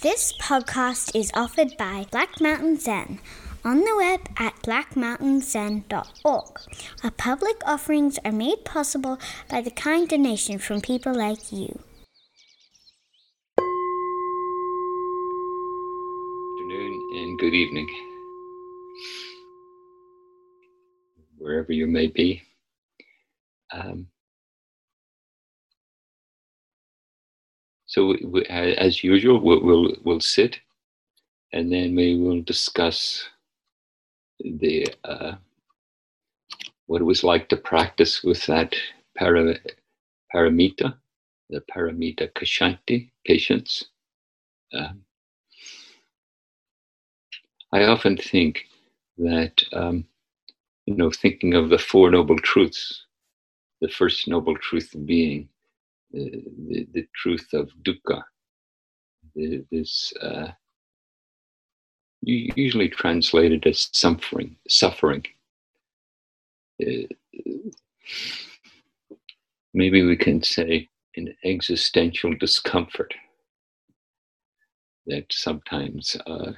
This podcast is offered by Black Mountain Zen on the web at blackmountainzen.org. Our public offerings are made possible by the kind donation from people like you. Good afternoon and good evening, wherever you may be. Um, so, we, as usual, we'll, we'll, we'll sit and then we will discuss the uh, what it was like to practice with that para, paramita, the paramita kashanti, patience. Um, I often think that, um, you know, thinking of the Four Noble Truths, the first noble truth being the, the, truth of dukkha, the, this uh, usually translated as suffering, suffering. Uh, maybe we can say an existential discomfort that sometimes uh,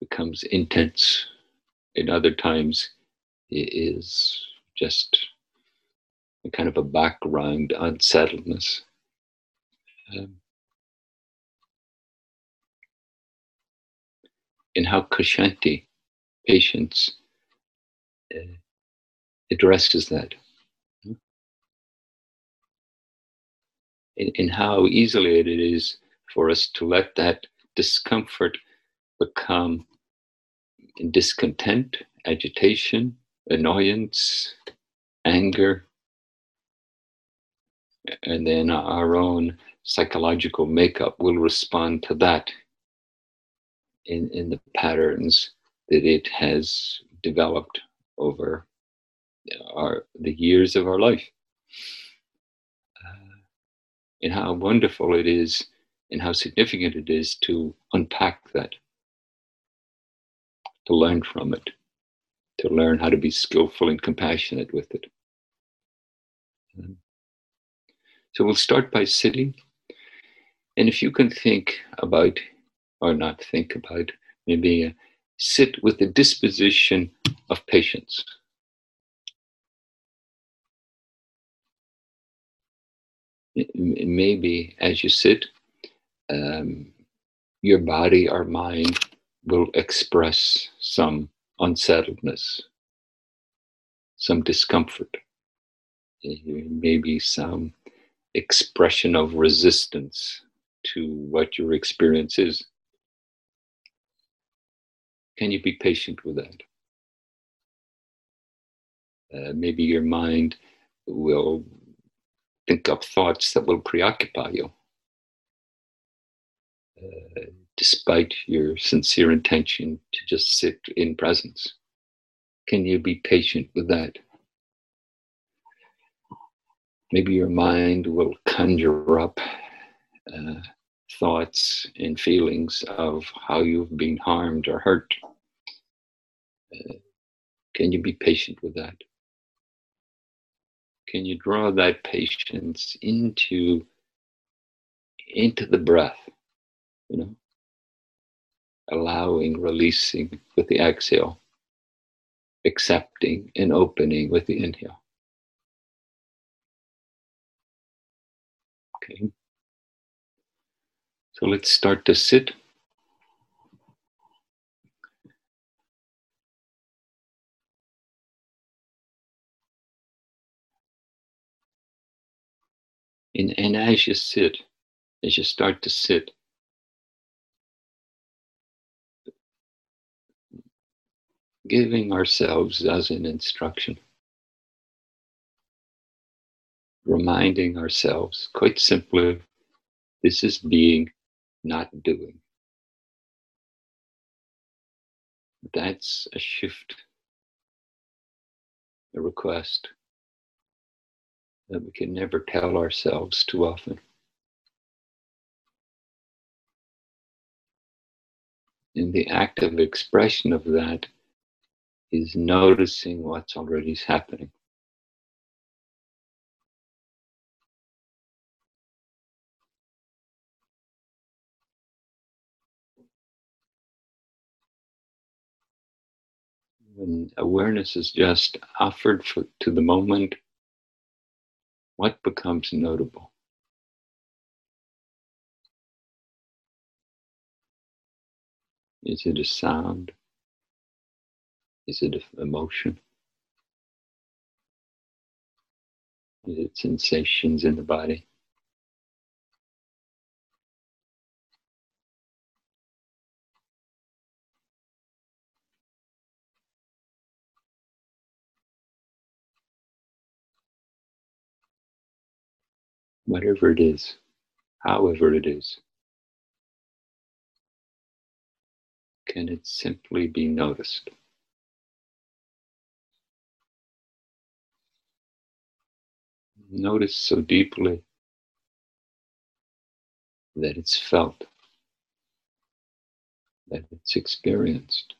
becomes intense, and other times it is just a kind of a background unsettledness. Um, in how Kshanti, patience, uh, addresses that. In, in how easily it is for us to let that discomfort become discontent, agitation, annoyance, anger, and then our own psychological makeup will respond to that in, in the patterns that it has developed over our the years of our life. Uh, and how wonderful it is and how significant it is to unpack that to learn from it, to learn how to be skillful and compassionate with it. Um, so we'll start by sitting. And if you can think about, or not think about, maybe uh, sit with the disposition of patience. Maybe as you sit, um, your body or mind will express some unsettledness, some discomfort, maybe some expression of resistance to what your experience is. Can you be patient with that? Uh, maybe your mind will think up thoughts that will preoccupy you. Uh, despite your sincere intention to just sit in presence? Can you be patient with that? Maybe your mind will conjure up uh, thoughts and feelings of how you've been harmed or hurt. Uh, can you be patient with that? Can you draw that patience into into the breath? You know, allowing, releasing with the exhale, accepting and opening with the inhale. Okay. So let's start to sit. And, and as you sit, as you start to sit, giving ourselves as an instruction. Reminding ourselves, quite simply, this is being, not doing. That's a shift, a request that we can never tell ourselves too often. And the active expression of that is noticing what's already happening. When awareness is just offered for, to the moment, what becomes notable? Is it a sound? Is it an emotion? Is it sensations in the body? Whatever it is, however it is, can it simply be noticed? Notice so deeply that it's felt, that it's experienced.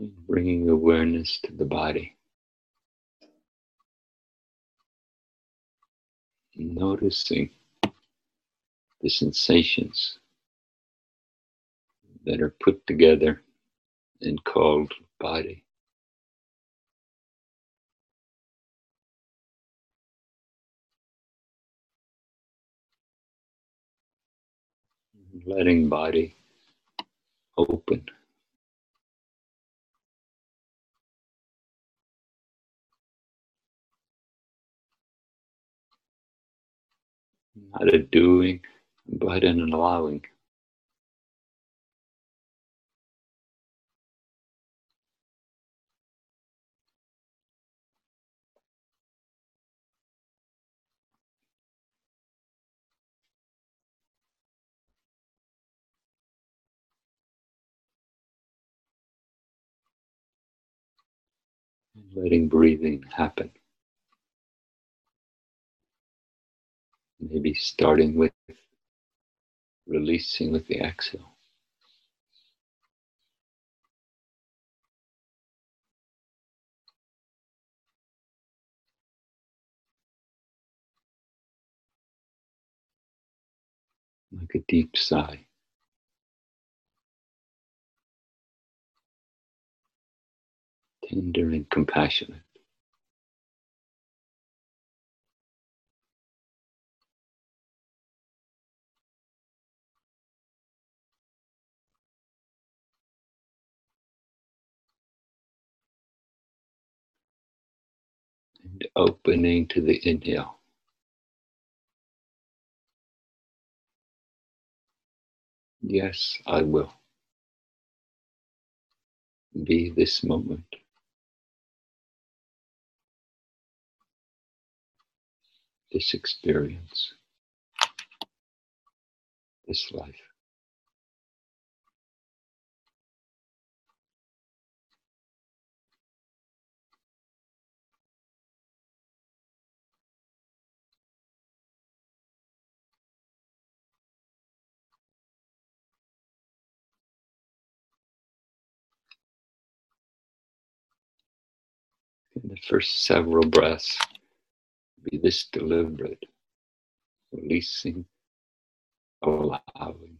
Mm-hmm. Bringing awareness to the body. Noticing the sensations that are put together and called body. Letting body open. Not of doing, but in allowing. letting breathing happen. Maybe starting with releasing with the exhale. Like a deep sigh. Tender and compassionate. Opening to the inhale. Yes, I will. Be this moment. This experience. This life. In the first several breaths, be this deliberate, releasing, allowing.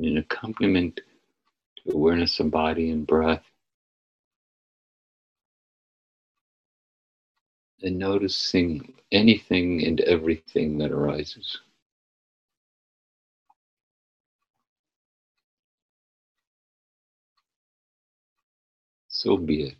In accompaniment to awareness of body and breath. And noticing anything and everything that arises. So be it.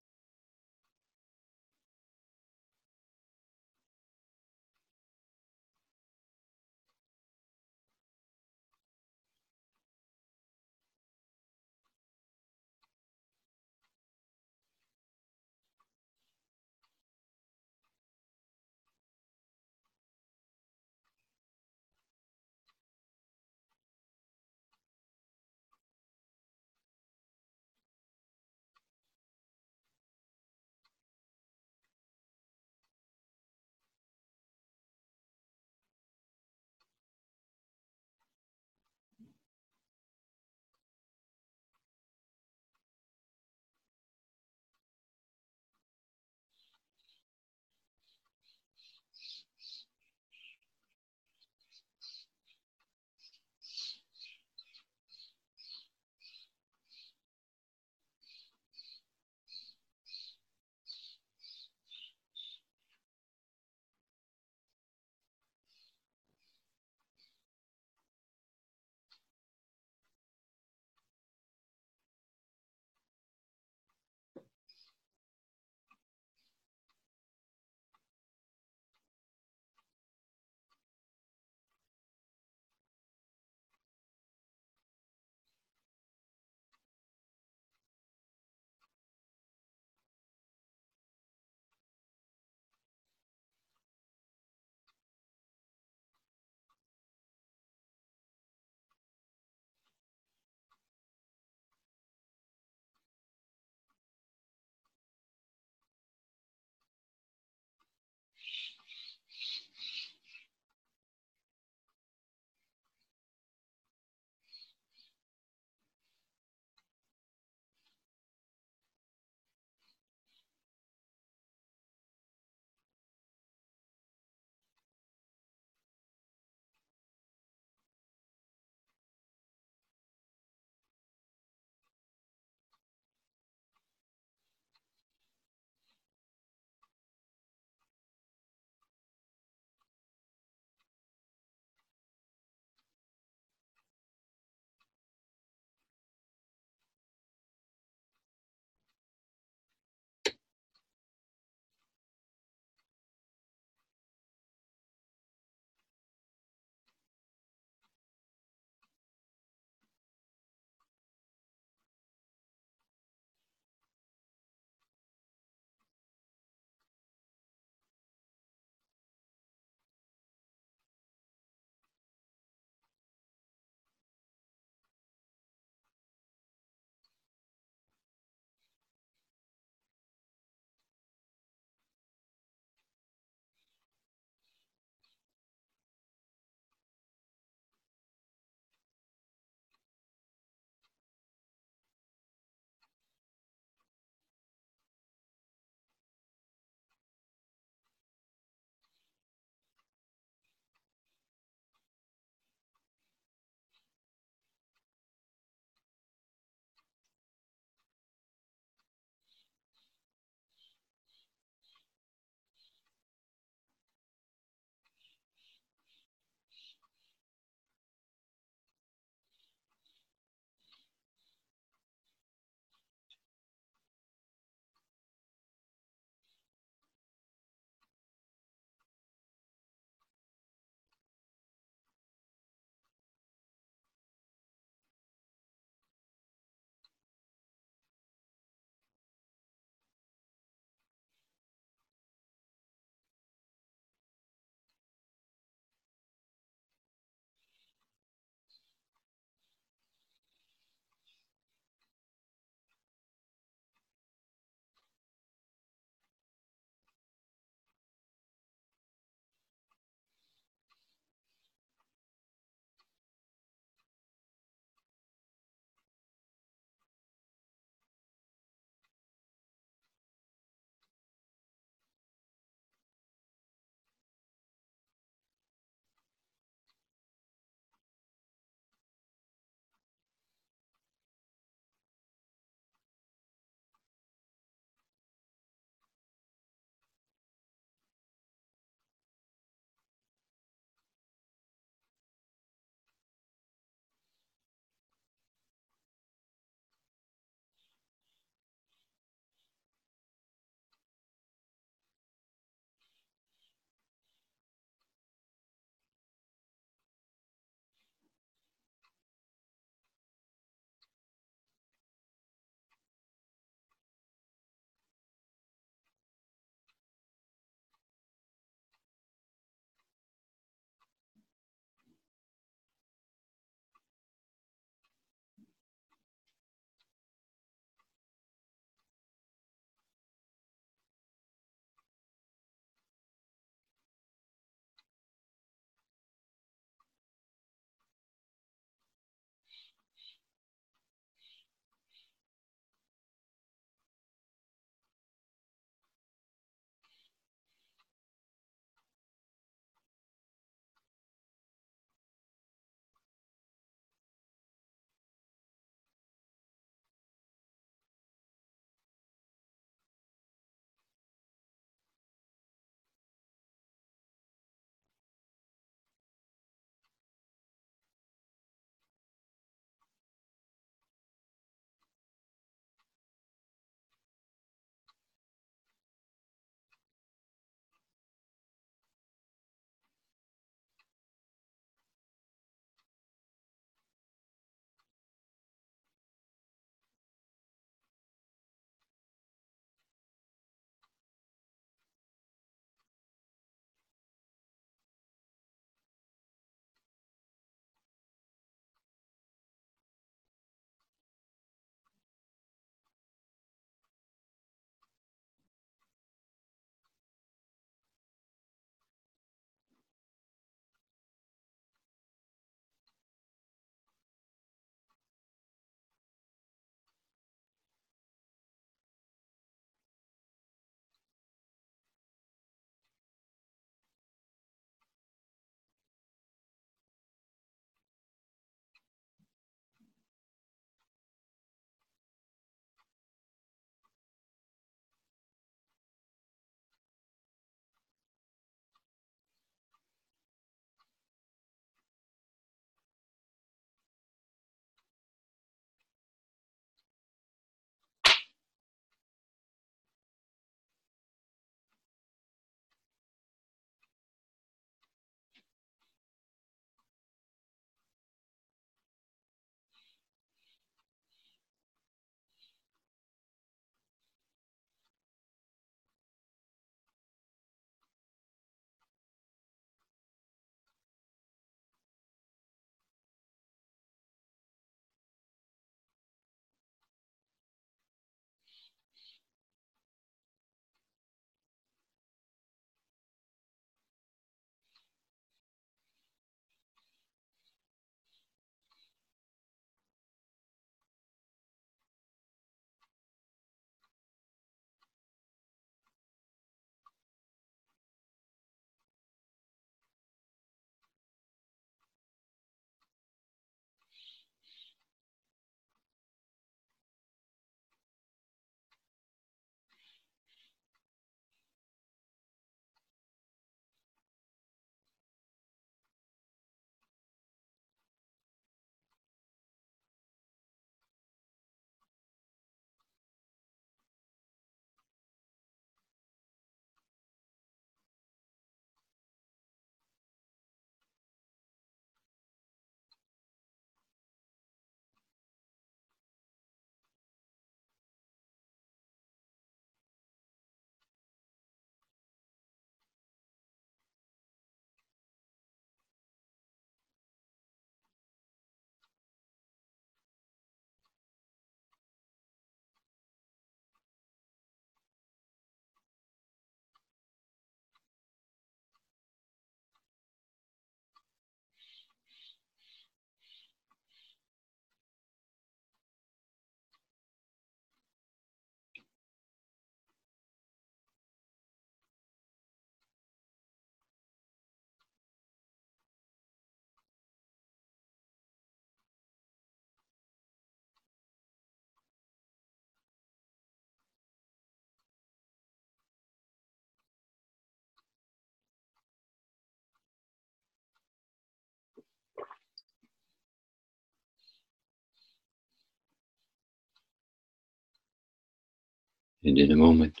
And in a moment,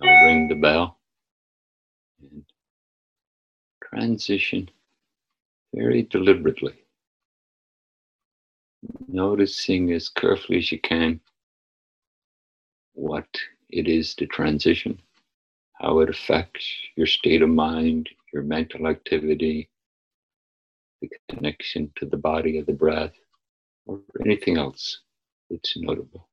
I'll ring the bell and transition very deliberately, noticing as carefully as you can what it is to transition, how it affects your state of mind, your mental activity, the connection to the body of the breath, or anything else that's notable.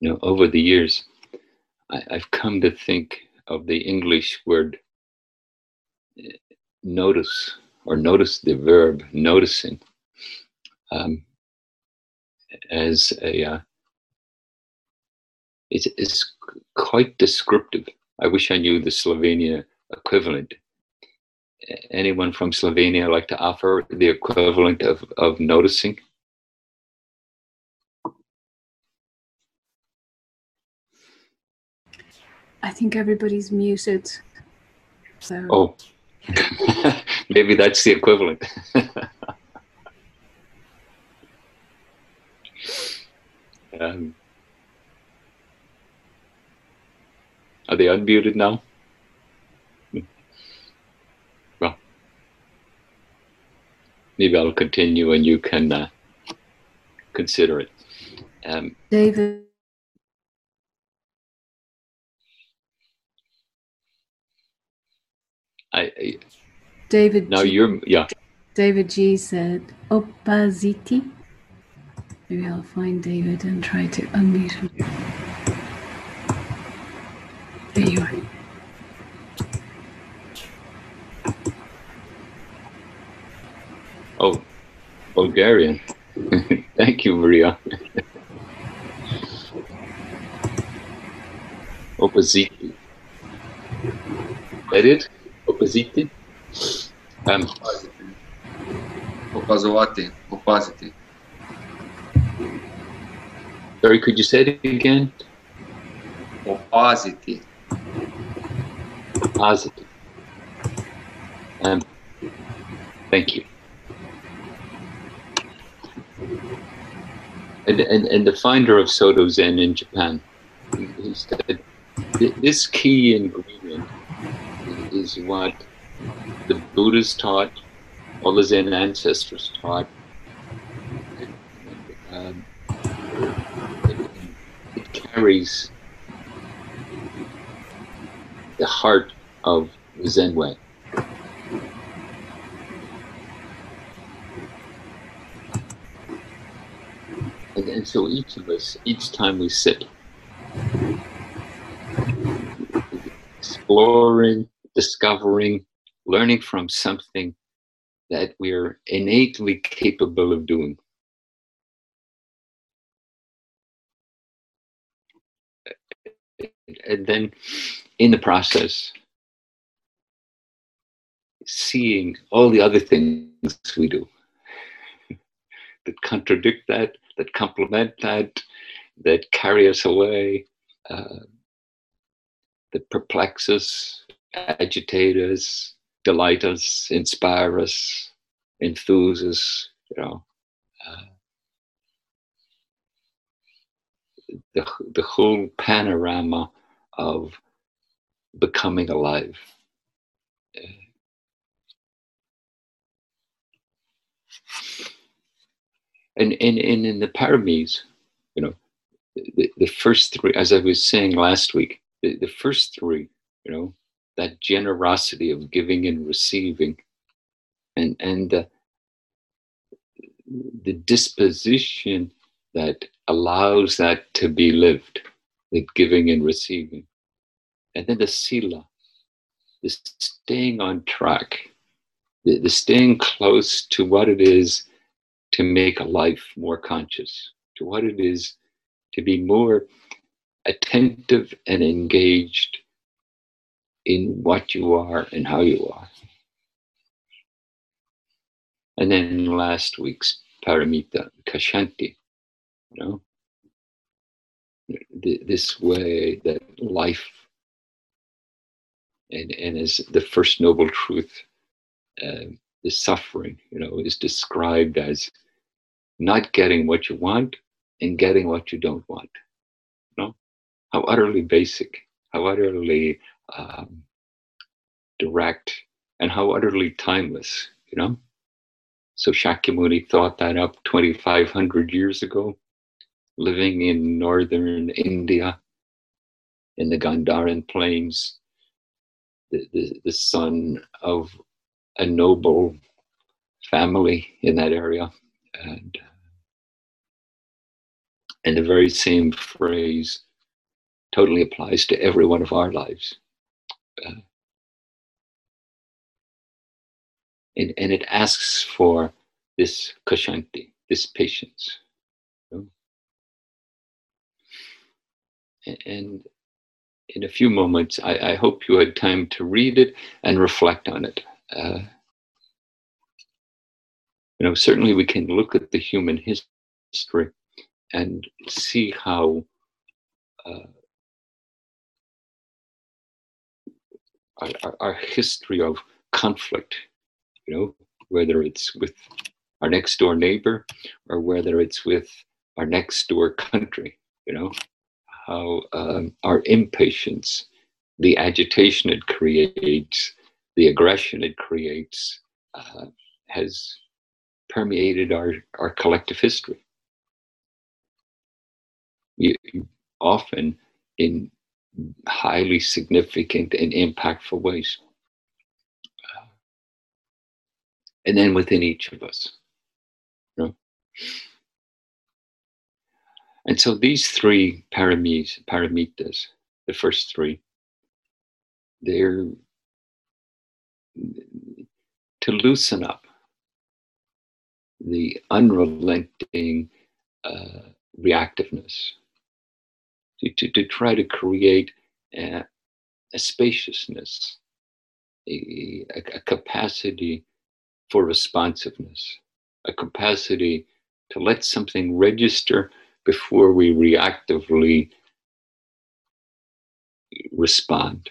You know, over the years, I, have come to think of the English word eh, notice or notice the verb noticing um, as a uh, it's, it's quite descriptive. I wish I knew the Slovenia equivalent. Anyone from Slovenia like to offer the equivalent of, of noticing? I think everybody's muted. So. Oh, maybe that's the equivalent. um, are they unmuted now? Well, maybe I'll continue and you can uh, consider it. Um, David. I, I David. Now G, you're yeah. David G said opaziti. Maybe I'll find David and try to unmute him. There you are. Oh, Bulgarian. Thank you, Maria. Opaziti. That it? Opaziti. Um, Opazovati, opaziti. Sorry, could you say it again? Opaziti. Opaziti. Um, thank you. And, and, and the finder of Soto Zen in Japan, he said, this key ingredient is what the Buddhas taught, all the Zen ancestors taught. Um, it, carries the heart of the Zen way. And, and so each of us, each time we sit, exploring discovering, learning from something that we're innately capable of doing. And then in the process, seeing all the other things we do that contradict that, that complement that, that carry us away, uh, that perplex us, agitate us, delight us, inspire us, enthuse us, you know. Uh, the, the whole panorama of becoming alive. And, and, and in the paramis, you know, the, the first three, as I was saying last week, the, the first three, you know, that generosity of giving and receiving, and and uh, the disposition that allows that to be lived, the giving and receiving, and then the sila, the staying on track, the, the staying close to what it is to make a life more conscious, to what it is to be more attentive and engaged in what you are and how you are. And then last week's paramita, kashanti, you know, this way that life and, and as the first noble truth, uh, the suffering, you know, is described as not getting what you want and getting what you don't want. You know, how utterly basic, how utterly um, direct, and how utterly timeless. You know, so Shakyamuni thought that up 2,500 years ago, living in northern India, in the Gandharan plains, the, the, the son of a noble family in that area. And, and the very same phrase totally applies to every one of our lives. Uh, and, and it asks for this kshanti, this patience. And in a few moments, I, I, hope you had time to read it and reflect on it. Uh, you know, certainly we can look at the human history and see how uh, our, our, history of conflict, you know, whether it's with our next door neighbor or whether it's with our next door country, you know, how um, our impatience, the agitation it creates, the aggression it creates, uh, has permeated our, our collective history. You, often in highly significant and impactful ways. Uh, and then within each of us. You know? And so these three paramis, paramitas, the first three, they're to loosen up the unrelenting uh, reactiveness, to, to, to, try to create a, a spaciousness, a, a capacity for responsiveness, a capacity to let something register before we reactively respond.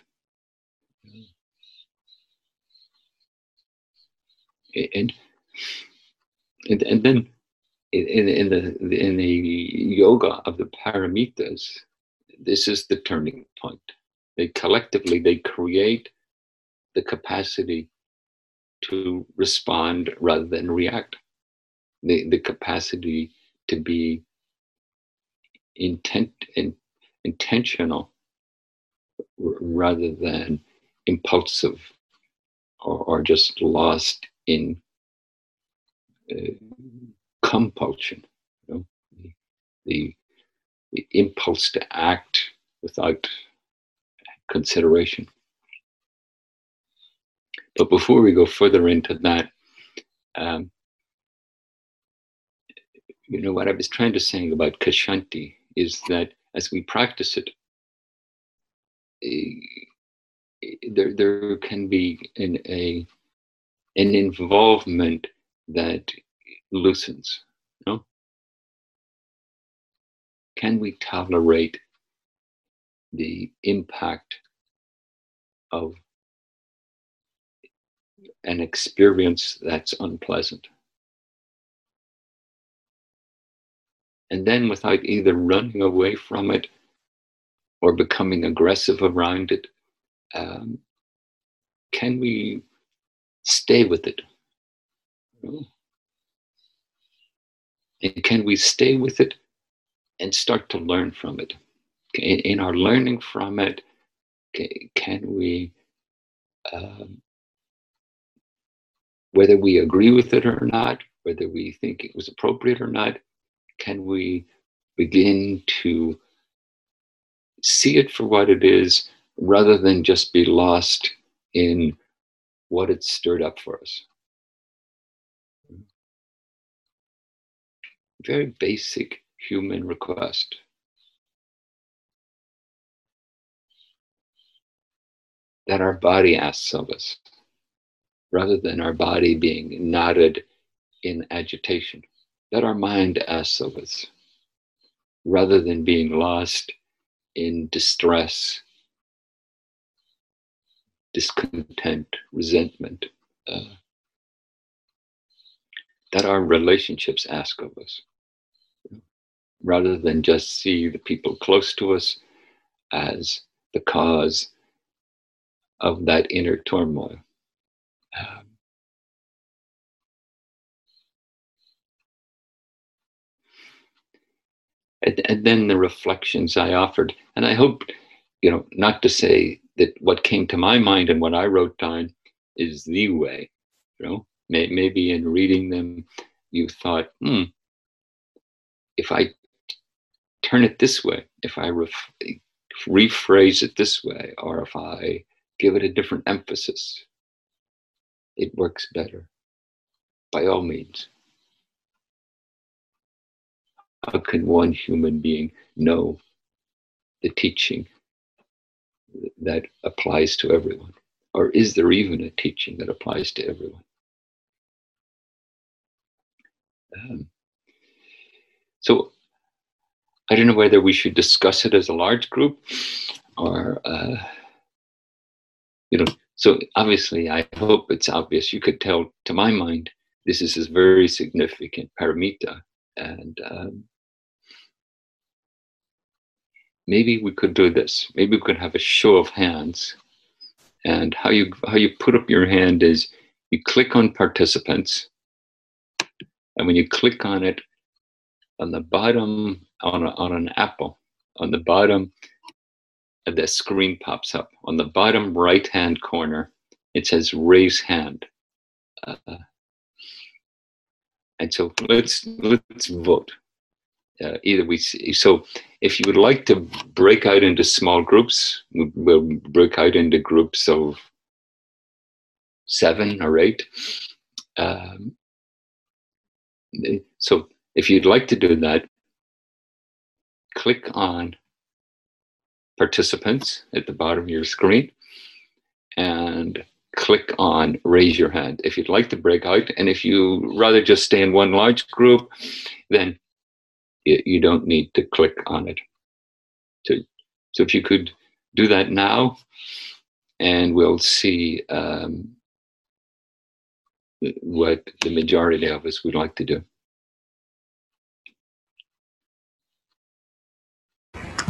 And, and, and then in, in, the, in the yoga of the paramitas, this is the turning point. They collectively, they create the capacity to respond rather than react. The, the capacity to be intent in, intentional rather than impulsive or, or just lost in uh, compulsion you know, the, the, the impulse to act without consideration but before we go further into that um, you know what i was trying to say about kshanti is that as we practice it, eh, there, there can be an, a, an involvement that loosens. No? Can we tolerate the impact of an experience that's unpleasant? and then without either running away from it or becoming aggressive around it, um, can we stay with it? And can we stay with it and start to learn from it. In, our learning from it, can we, um, whether we agree with it or not, whether we think it was appropriate or not, can we begin to see it for what it is rather than just be lost in what it stirred up for us? Very basic human request. That our body asks of us, rather than our body being knotted in agitation. That our mind asks of us, rather than being lost in distress, discontent, resentment. Uh, that our relationships ask of us rather than just see the people close to us as the cause of that inner turmoil. Um, and, and then the reflections I offered, and I hope, you know, not to say that what came to my mind and what I wrote down is the way, you know, may, maybe in reading them, you thought, hmm, if I turn it this way, if I ref- rephrase it this way, or if I give it a different emphasis, it works better. By all means. How can one human being know the teaching that applies to everyone? Or is there even a teaching that applies to everyone? Um, so I don't know whether we should discuss it as a large group or, uh, you know, so obviously I hope it's obvious. You could tell, to my mind, this is a very significant paramita. And um, maybe we could do this. Maybe we could have a show of hands. And how you how you put up your hand is you click on participants, and when you click on it, on the bottom on, a, on an apple. On the bottom the screen pops up. On the bottom right hand corner it says raise hand. Uh, and so let's let's vote. Uh, either we see, so if you would like to break out into small groups we'll break out into groups of seven or eight. Um, so if you'd like to do that click on participants at the bottom of your screen and click on raise your hand if you'd like to break out. And if you rather just stay in one large group, then you, you don't need to click on it. So, so if you could do that now, and we'll see um, what the majority of us would like to do.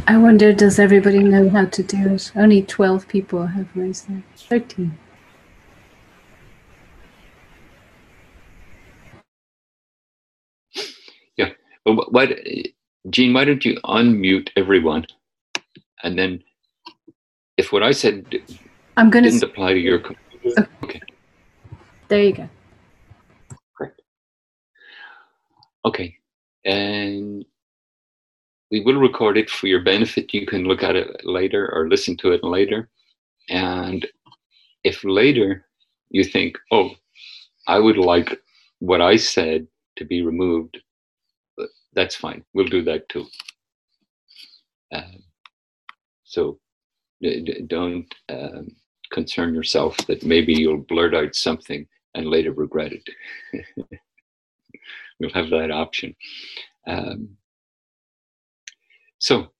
I wonder, does everybody know how to do it? Only 12 people have raised their 13. Yeah. Well, what, Jean, why don't you unmute everyone? And then if what I said I'm going didn't apply to your. Okay. Okay. There you go. Correct. Okay. And we will record it for your benefit. You can look at it later or listen to it later. And if later you think, oh, I would like what I said to be removed, that's fine. We'll do that too. Um, so don't um, concern yourself that maybe you'll blurt out something and later regret it. we'll have that option. Um, so,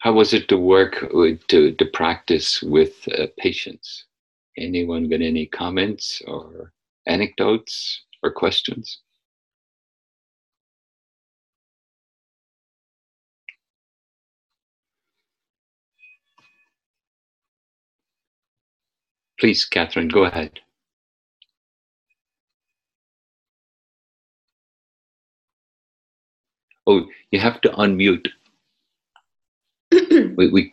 how was it to work with, to, to practice with uh, patience? Anyone got any comments or anecdotes or questions? Please, Catherine, go ahead. Oh, you have to unmute. We, we,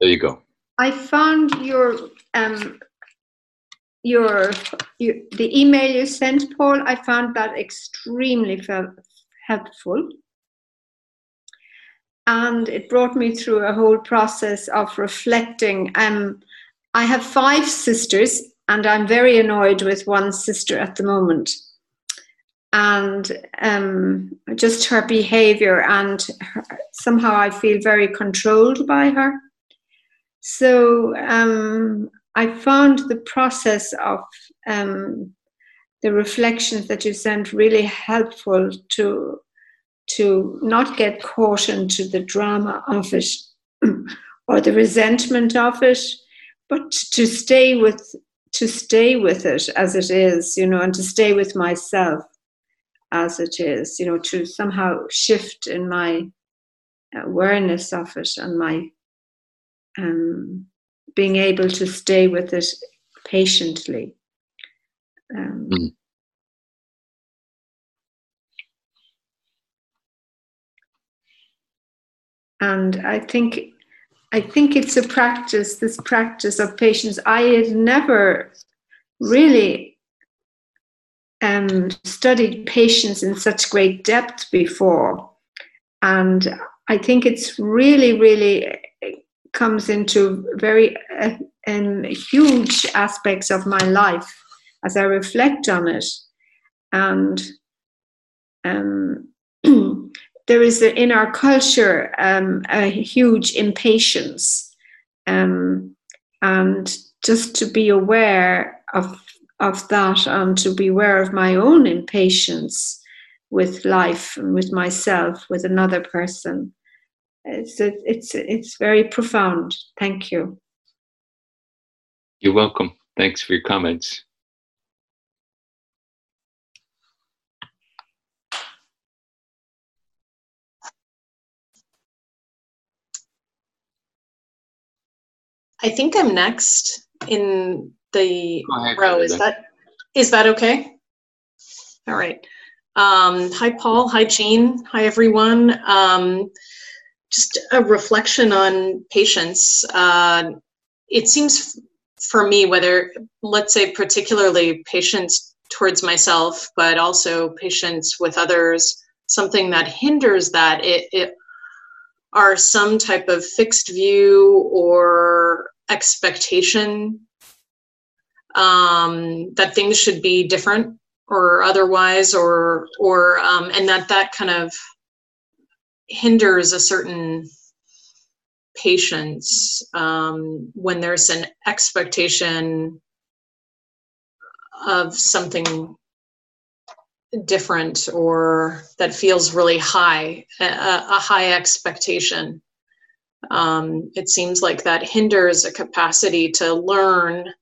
there you go. I found your um your, your the email you sent, Paul. I found that extremely helpful, and it brought me through a whole process of reflecting. Um, I have five sisters, and I'm very annoyed with one sister at the moment and um, just her behavior and her, somehow i feel very controlled by her. So um, i found the process of um, the reflections that you sent really helpful to to not get caught into the drama of it or the resentment of it but to stay with to stay with it as it is you know and to stay with myself as it is, you know, to somehow shift in my awareness of it and my um, being able to stay with it patiently. Um, mm. And I think I think it's a practice, this practice of patience. I had never really um, studied patience in such great depth before. And I think it's really, really comes into very uh, huge aspects of my life as I reflect on it. And um, there is a, in our culture um, a huge impatience. Um, and just to be aware of of that and to be aware of my own impatience with life and with myself, with another person. It's it's it's very profound. Thank you. You're welcome. Thanks for your comments. I think I'm next in the row. Is that is that okay? All right. Um, hi, Paul. Hi, Jean. Hi, everyone. Um, just a reflection on patience. Uh, it seems for me, whether let's say particularly patience towards myself, but also patience with others, something that hinders that it, it are some type of fixed view or expectation um, that things should be different or otherwise or or um, and that that kind of hinders a certain patience um, when there's an expectation of something different or that feels really high a, a high expectation. Um, it seems like that hinders a capacity to learn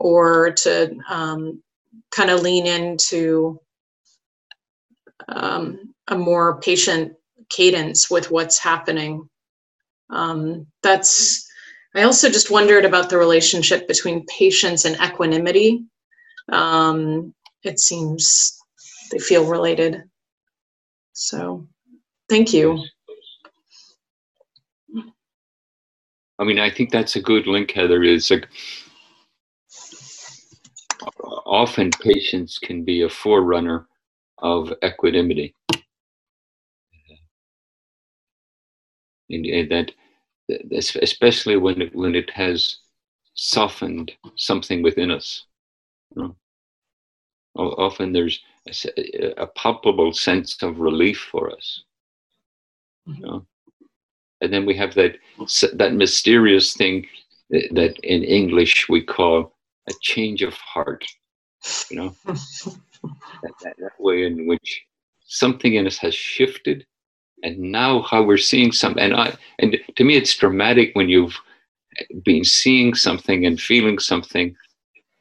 or to um, kind of lean into um, a more patient cadence with what's happening. Um, that's. I also just wondered about the relationship between patience and equanimity. Um, it seems they feel related. So, thank you. I mean, I think that's a good link, Heather. Is like often patience can be a forerunner of equanimity. And, and that, especially when it, when it has softened something within us. You know? Often there's a, a, palpable sense of relief for us. You know? And then we have that that mysterious thing that in English we call a change of heart you know that, that, that, way in which something in us has shifted and now how we're seeing something and i and to me it's dramatic when you've been seeing something and feeling something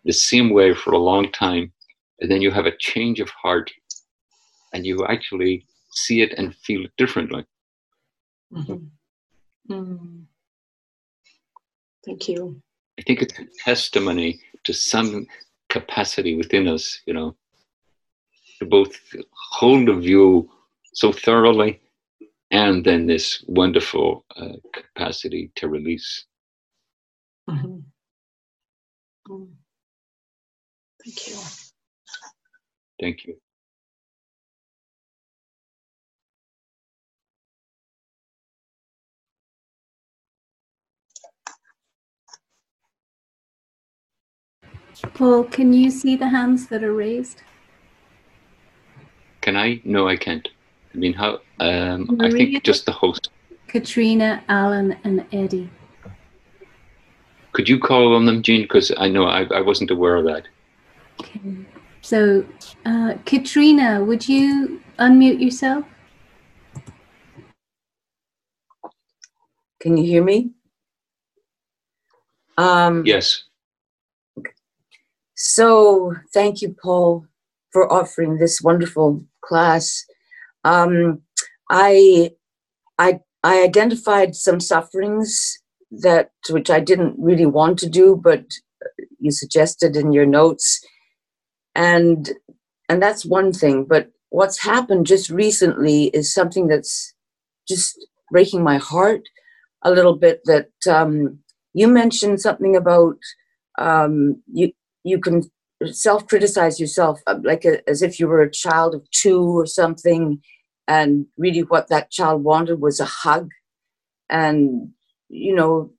the same way for a long time and then you have a change of heart and you actually see it and feel it differently mm-hmm. mm. thank you i think it's a testimony to some capacity within us, you know, to both hold a view so thoroughly, and then this wonderful uh, capacity to release. Mm-hmm. Mm. Thank you. Thank you. Paul, can you see the hands that are raised? Can I? No, I can't. I mean, how? Um, I think just the host. Katrina, Alan, and Eddie. Could you call on them, Jean? Because I know I, I wasn't aware of that. Okay. So, uh, Katrina, would you unmute yourself? Can you hear me? Um, yes. So, thank you, Paul, for offering this wonderful class. Um, I, I, I identified some sufferings that which I didn't really want to do, but you suggested in your notes, and and that's one thing. But what's happened just recently is something that's just breaking my heart a little bit. That um, you mentioned something about um, you you can self criticize yourself uh, like a, as if you were a child of two or something. And really what that child wanted was a hug. And you know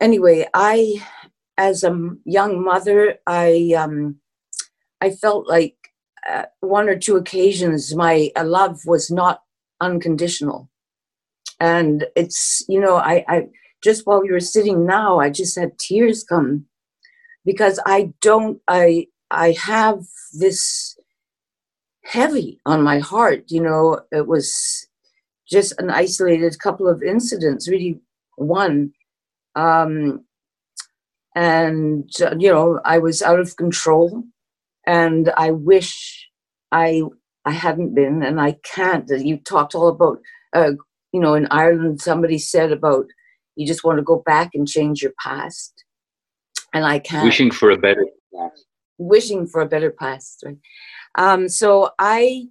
anyway i as a young mother i um i felt like uh, one or two occasions my uh, love was not unconditional. And it's you know i i just while we were sitting now i just had tears come because I don't I I have this heavy on my heart. You know, it was just an isolated couple of incidents, really one. Um, and uh, you know, I was out of control, and I wish I I hadn't been, and I can't. You talked all about, uh, you know, in Ireland, somebody said about you just want to go back and change your past and I can't. Wishing for a better past. Wishing for a better past, right? Um, so I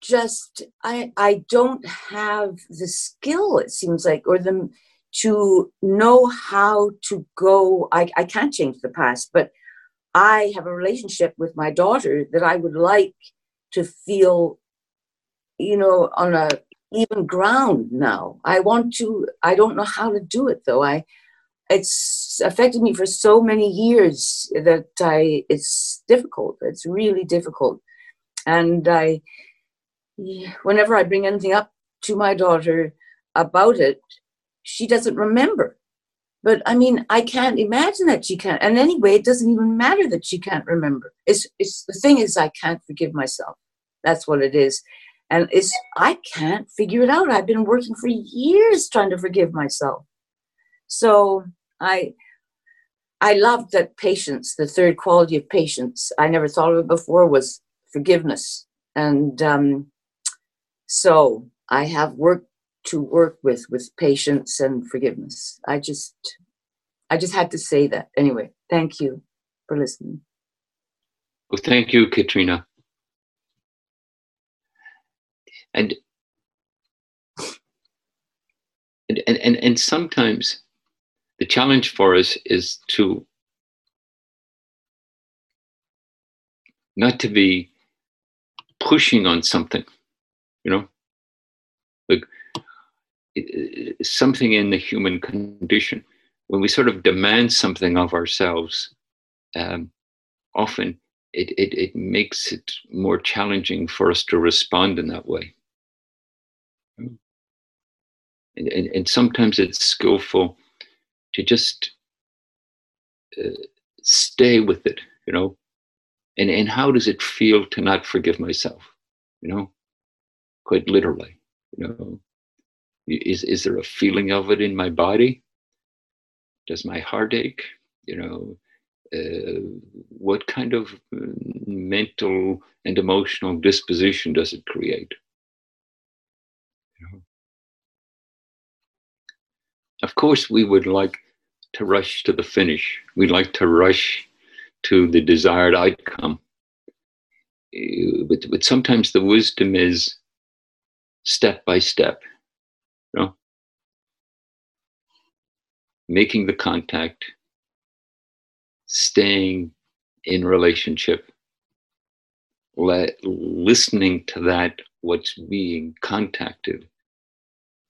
just I I don't have the skill. It seems like, or the to know how to go. I I can't change the past, but I have a relationship with my daughter that I would like to feel, you know, on a even ground now. I want to. I don't know how to do it though. I it's affected me for so many years that I it's difficult. It's really difficult, and I whenever I bring anything up to my daughter about it, she doesn't remember. But I mean, I can't imagine that she can't. And anyway, it doesn't even matter that she can't remember. It's it's the thing is I can't forgive myself. That's what it is. And it's I can't figure it out. I've been working for years trying to forgive myself. So I I loved that patience, the third quality of patience. I never thought of it before was forgiveness. And um, so I have work to work with with patience and forgiveness. I just I just had to say that. Anyway, thank you for listening. Well, thank you, Katrina. And and and, and sometimes the challenge for us is to not to be pushing on something, you know, like something in the human condition. When we sort of demand something of ourselves, um, often it, it, it makes it more challenging for us to respond in that way. And, and, and sometimes it's skillful to just uh, stay with it, you know. And and how does it feel to not forgive myself, you know? Quite literally, you know. Is is there a feeling of it in my body? Does my heart ache? You know, uh, what kind of uh, mental and emotional disposition does it create? Course, we would like to rush to the finish. We'd like to rush to the desired outcome. Uh, but, but sometimes the wisdom is step by step. You know? Making the contact, staying in relationship, let, listening to that, what's being contacted,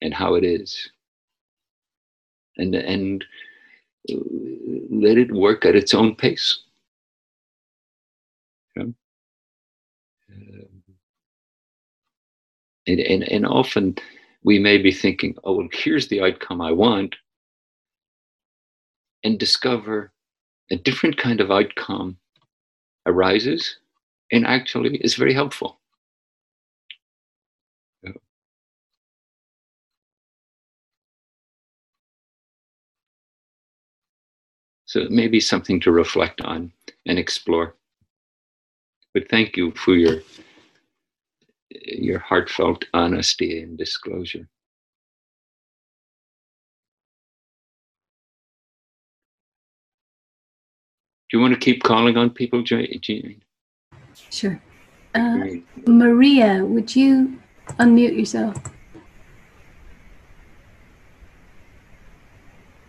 and how it is. And, and let it work at its own pace. Um, and, and, and often we may be thinking, oh, well, here's the outcome I want, and discover a different kind of outcome arises and actually is very helpful. So it may be something to reflect on and explore. But thank you for your your heartfelt honesty and disclosure. Do you want to keep calling on people, Jean? Sure. Uh, Maria, would you unmute yourself?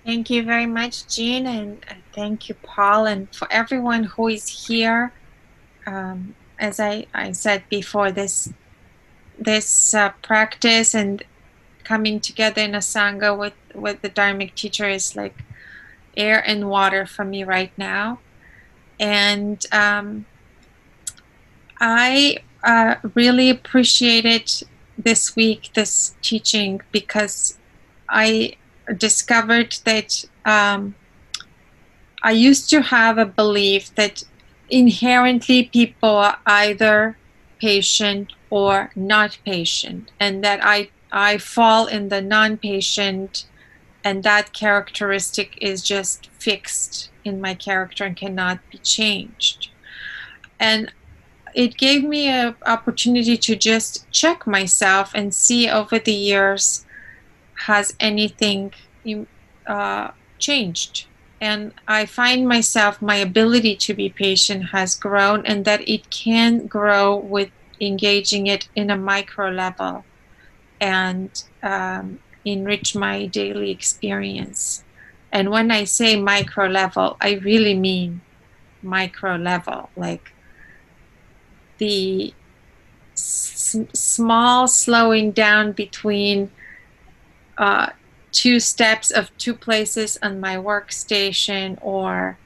Thank you very much, Jean, and thank you, Paul, and for everyone who is here. Um, as I, I said before, this this uh, practice and coming together in a sangha with with the dharmic teacher is like air and water for me right now, and um, I uh, really appreciated this week this teaching because I discovered that um, I used to have a belief that inherently people are either patient or not patient, and that I I fall in the non-patient, and that characteristic is just fixed in my character and cannot be changed. And it gave me an opportunity to just check myself and see over the years has anything uh, changed. And I find myself, my ability to be patient has grown, and that it can grow with engaging it in a micro level and um, enrich my daily experience. And when I say micro level, I really mean micro level, like the s- small slowing down between uh, two steps of two places on my workstation or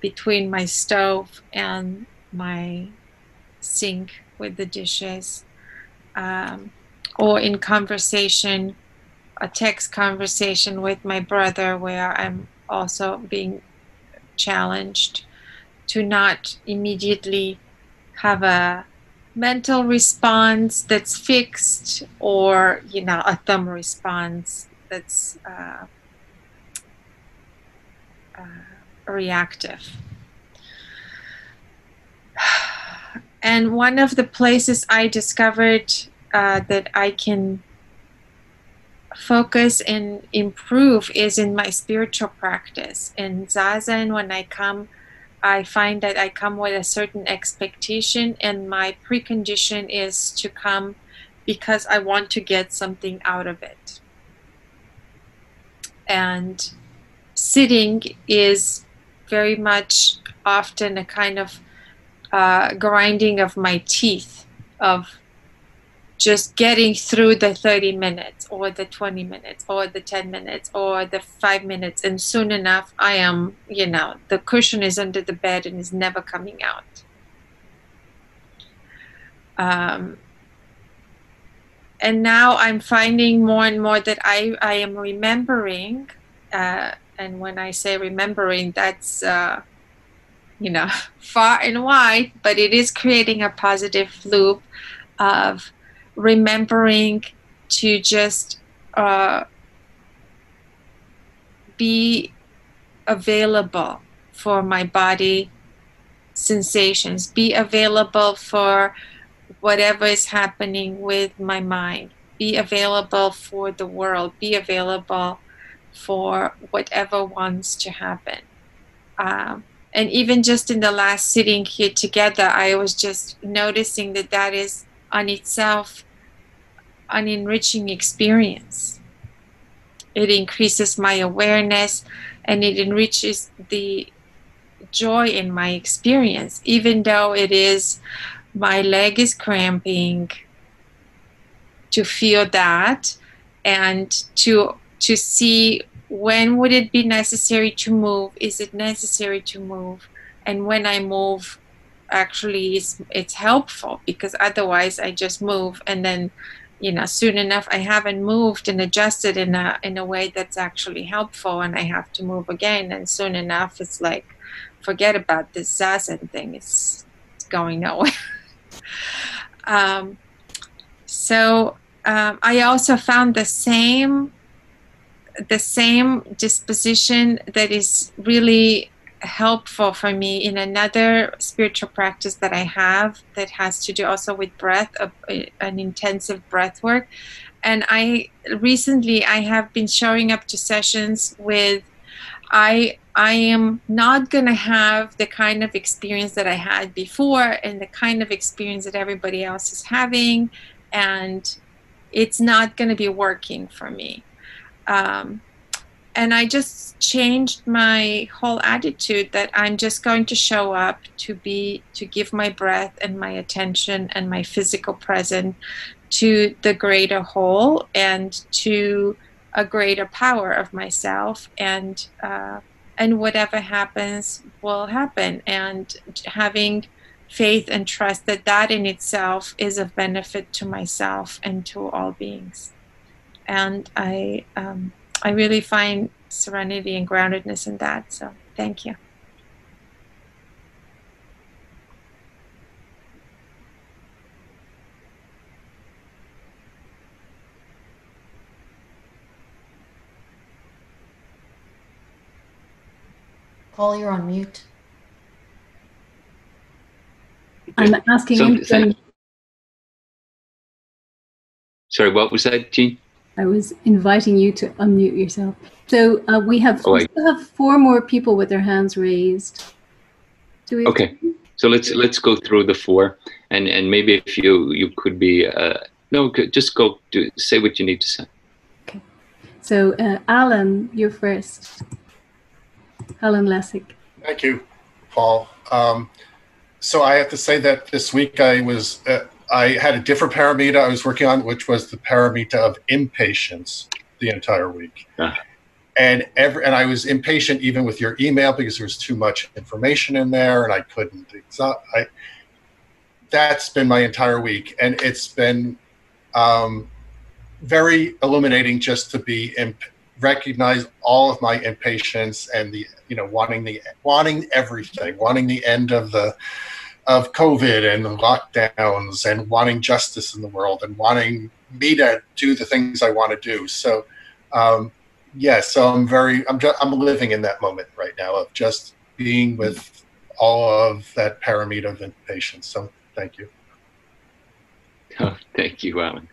between my stove and my sink with the dishes um, or in conversation a text conversation with my brother where i'm also being challenged to not immediately have a mental response that's fixed or you know a thumb response that's uh, uh, reactive. And one of the places i discovered uh, that i can focus and improve is in my spiritual practice. In zazen when i come I find that I come with a certain expectation, and my precondition is to come because I want to get something out of it. And sitting is very much often a kind of uh, grinding of my teeth of just getting through the 30 minutes or the 20 minutes or the 10 minutes or the 5 minutes. And soon enough i am you know the cushion is under the bed and is never coming out. Um, and now i'm finding more and more that i, I am remembering uh, and when i say remembering that's uh, you know far and wide but it is creating a positive loop of remembering to just uh, be available for my body sensations, be available for whatever is happening with my mind, be available for the world, be available for whatever wants to happen. Um, and even just in the last sitting here together, I was just noticing that that is on itself an enriching experience. It increases my awareness and it enriches the joy in my experience, even though it is my leg is cramping to feel that and to to see when would it be necessary to move is it necessary to move and when i move actually it's, it's helpful because otherwise i just move and then you know soon enough i haven't moved and adjusted in a in a way that's actually helpful and i have to move again. And soon enough it's like forget about this zazen thing. It's, it's going nowhere. Um, so um, i also found the same the same disposition that is really helpful for me in another spiritual practice that I have that has to do also with breath, an intensive breath work. And I recently I have been showing up to sessions with I I am not going to have the kind of experience that I had before and the kind of experience that everybody else is having and it's not going to be working for me. Um, and I just changed my whole attitude that I'm just going to show up to be to give my breath and my attention and my physical presence to the greater whole and to a greater power of myself and uh, and whatever happens will happen. And having faith and trust that that in itself is of benefit to myself and to all beings. And I um, I really find serenity and groundedness in that. So thank you. Paul, you're on mute. I'm asking so, Sorry, what was that, Jean? I was inviting you to unmute yourself. So uh, we have oh, we have four more people with their hands raised. Do we? Okay, so let's let's go through the four, and and maybe if you you could be uh, no, just go do say what you need to say. Okay, so uh, Alan, you're first. Alan Lessig. Thank you, Paul. Um, so I have to say that this week I was uh, I had a different paramita I was working on, which was the paramita of impatience the entire week. Yeah. And every and I was impatient even with your email because there was too much information in there and I couldn't I that's been my entire week and it's been um, very illuminating just to be imp- recognize all of my impatience and the you know wanting the wanting everything wanting the end of the of COVID and lockdowns and wanting justice in the world and wanting me to do the things I want to do. So, um, yeah, so I'm very, I'm just, I'm living in that moment right now of just being with all of that paramita of patience. So, thank you. Oh, thank you, Alan.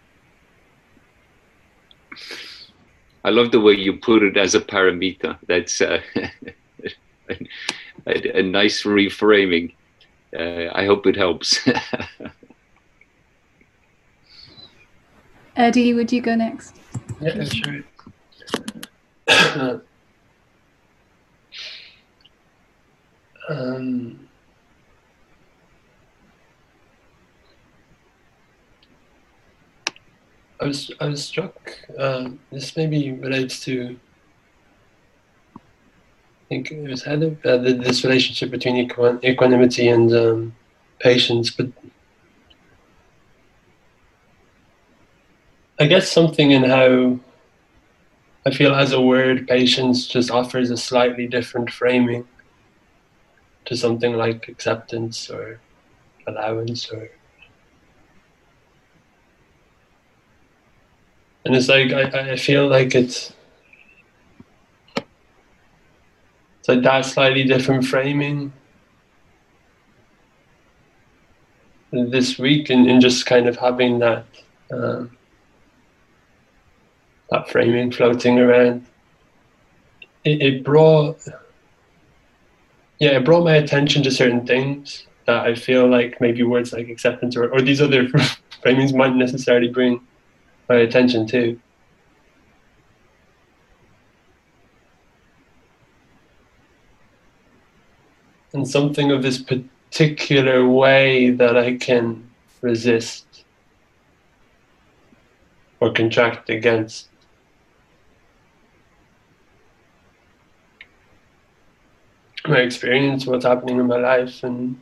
I love the way you put it as a paramita. That's uh, a, a nice reframing uh, I hope it helps. Eddie, would you go next? Yeah, that's right. um, I was I was struck. Uh, this maybe relates to I think it was Heather, uh, this relationship between equanimity and um, patience. But I guess something in how I feel as a word, patience just offers a slightly different framing to something like acceptance or allowance or. And it's like, I, I feel like it's So that slightly different framing this week and, and just kind of having that um, that framing floating around. It, it brought yeah, it brought my attention to certain things that I feel like maybe words like acceptance or, or these other framings might necessarily bring. my attention to. Something of this particular way that I can resist or contract against. My experience, what's happening in my life, and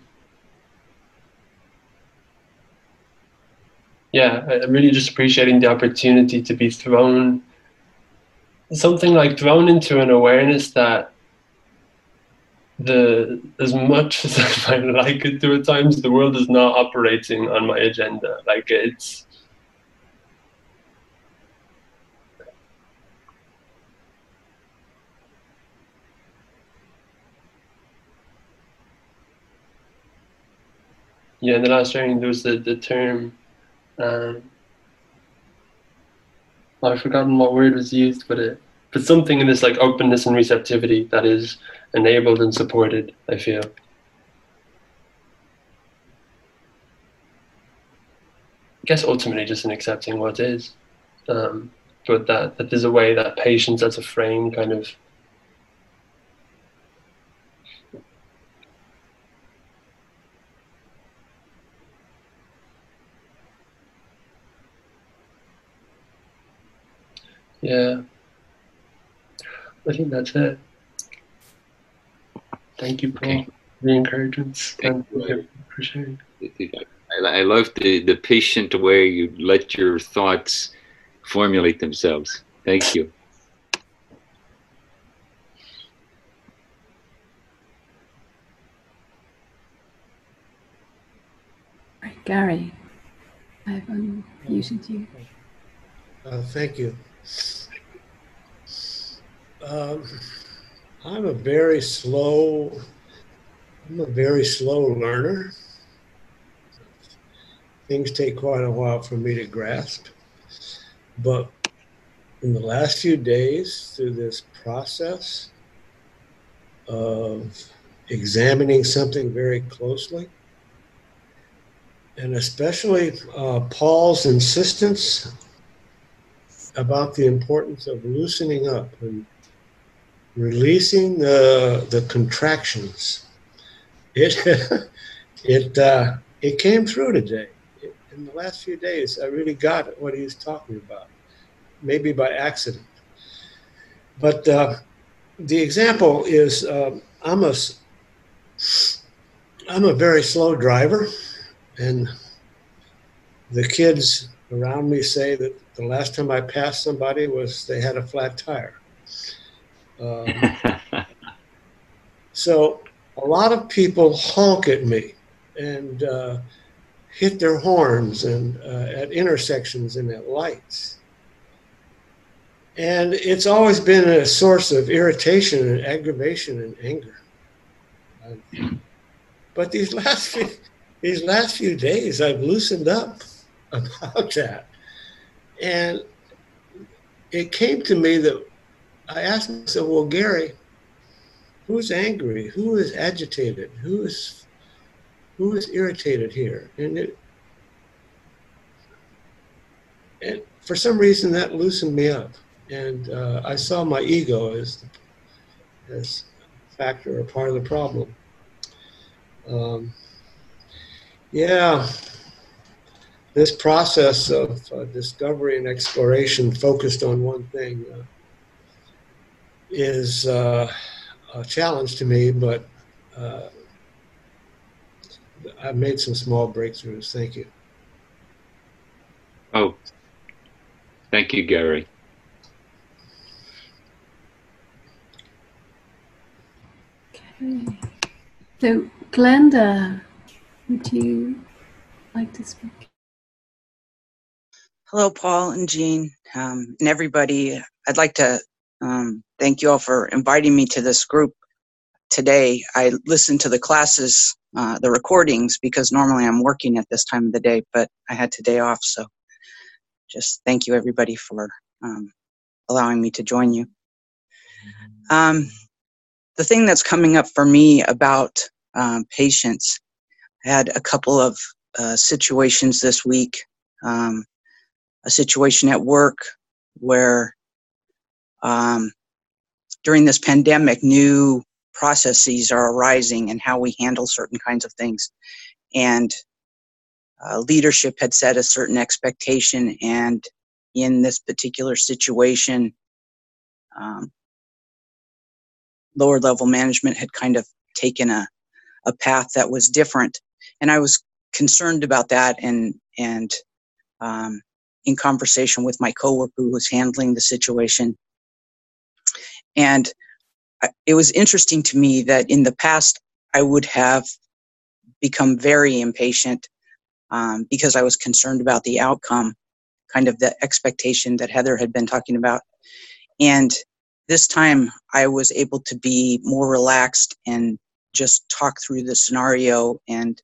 yeah, I'm really just appreciating the opportunity to be thrown, something like thrown into an awareness that the as much as I like it to at times, the world is not operating on my agenda. Like it's yeah, in the last training there was the, the term um, I've forgotten what word was used, but it but something in this like openness and receptivity that is enabled and supported, I feel. I guess ultimately just in accepting what is. Um, but that, that there's a way that patience as a frame kind of Yeah. I think that's it. Thank you, Paul, okay. for the encouragement. Thank you for sharing. I, I love the, the patient way you let your thoughts formulate themselves. Thank you. Gary, I've unmuted you. Uh, thank you. Um, I'm a very slow. I'm a very slow learner. Things take quite a while for me to grasp. But in the last few days, through this process of examining something very closely, and especially uh, Paul's insistence about the importance of loosening up and releasing the the contractions. It it uh, it came through today. in the last few days, I really got what he was talking about, maybe by accident. But uh, the example is um, I'm a I'm a very slow driver, and the kids around me say that the last time I passed somebody was they had a flat tire. Um, so a lot of people honk at me and uh, hit their horns and uh, at intersections and at lights. And it's always been a source of irritation and aggravation and anger. but these last few, these last few days, I've loosened up about that. And it came to me that I asked myself, well, Gary, who's angry? Who is agitated? Who is who is irritated here? And it and for some reason that loosened me up, and uh, I saw my ego as as a factor or part of the problem. Um, yeah, this process of uh, discovery and exploration focused on one thing uh, is uh, a challenge to me, but uh, I've made some small breakthroughs. Thank you. Oh, thank you, Gary. Okay. So, Glenda, would you like to speak? Hello, Paul and Jean, um, and everybody. I'd like to um, thank you all for inviting me to this group today. I listened to the classes, uh, the recordings, because normally I'm working at this time of the day, but I had today off. So just thank you, everybody, for um, allowing me to join you. Um, the thing that's coming up for me about um, patience, I had a couple of uh, situations this week. Um, a situation at work where um, during this pandemic, new processes are arising and how we handle certain kinds of things. And uh, leadership had set a certain expectation, and in this particular situation, um, lower level management had kind of taken a, a path that was different. And I was concerned about that and, and um, in conversation with my coworker who was handling the situation. And it was interesting to me that in the past, I would have become very impatient um, because I was concerned about the outcome, kind of the expectation that Heather had been talking about. And this time I was able to be more relaxed and just talk through the scenario and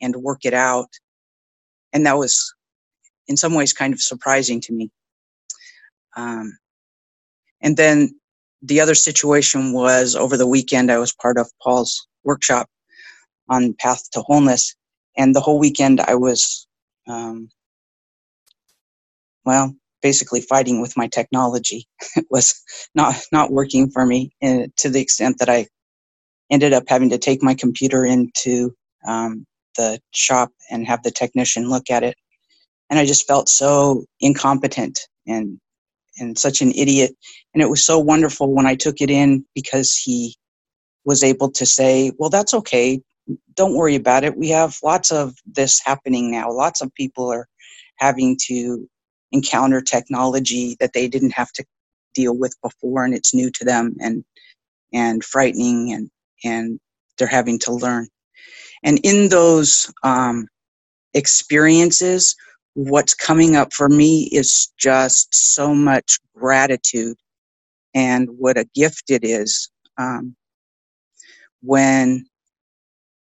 and work it out. And that was in some ways kind of surprising to me. Um, and then the other situation was over the weekend, I was part of Paul's workshop on Path to Wholeness. And the whole weekend, I was, um, well, basically fighting with my technology. it was not, not working for me uh, to the extent that I ended up having to take my computer into um, the shop and have the technician look at it. And I just felt so incompetent and and such an idiot. And it was so wonderful when I took it in because he was able to say, Well, that's okay. Don't worry about it. We have lots of this happening now. Lots of people are having to encounter technology that they didn't have to deal with before and it's new to them and and frightening and and they're having to learn and in those um, experiences what's coming up for me is just so much gratitude and what a gift it is um, when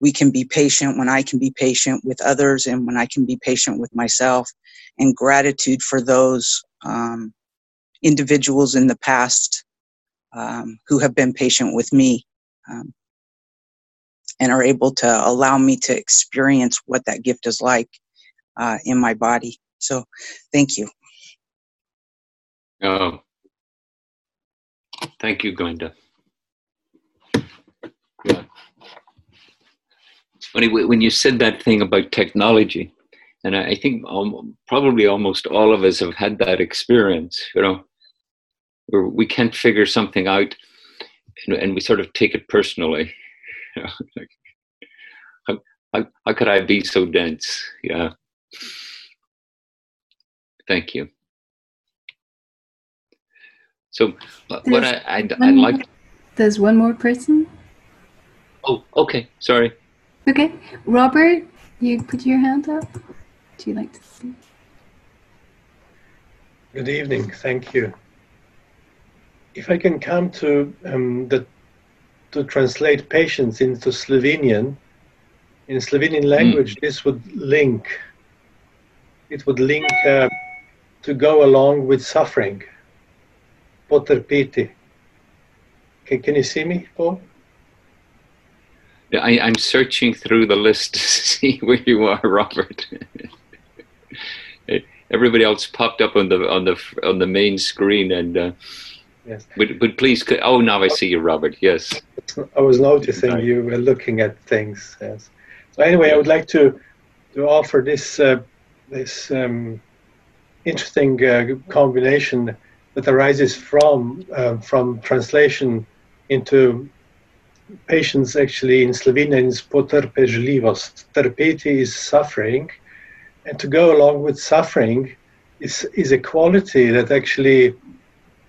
we can be patient, when I can be patient with others, and when I can be patient with myself, and gratitude for those um, individuals in the past um, who have been patient with me um, and are able to allow me to experience what that gift is like uh, in my body. So, thank you. Oh, thank you, Glenda. Yeah. Funny when you said that thing about technology, and I think probably almost all of us have had that experience. You know, where we can't figure something out, and, and we sort of take it personally. Like, how, how, how could I be so dense? Yeah. Thank you. So, uh, what I, I'd, I'd like. There's one more person. Oh, okay. Sorry. Okay. Robert, you put your hand up. Do you like to speak? Good evening. Thank you. If I can come to um, the to translate patience into Slovenian, in Slovenian language, mm. this would link. It would link. Uh, to go along with suffering. Potrpiti. Can, can you see me, Paul? Yeah, I, I'm searching through the list to see where you are, Robert. Everybody else popped up on the on the on the main screen, and uh, yes. But but please, oh, now I see you, Robert. Yes. I was noticing you were looking at things. Yes. So anyway, I would like to to offer this uh, this um, interesting uh, combination that arises from uh, from translation into patience actually in Slovenian is potrpežljivost. Trpeti is suffering, and to go along with suffering is is a quality that actually,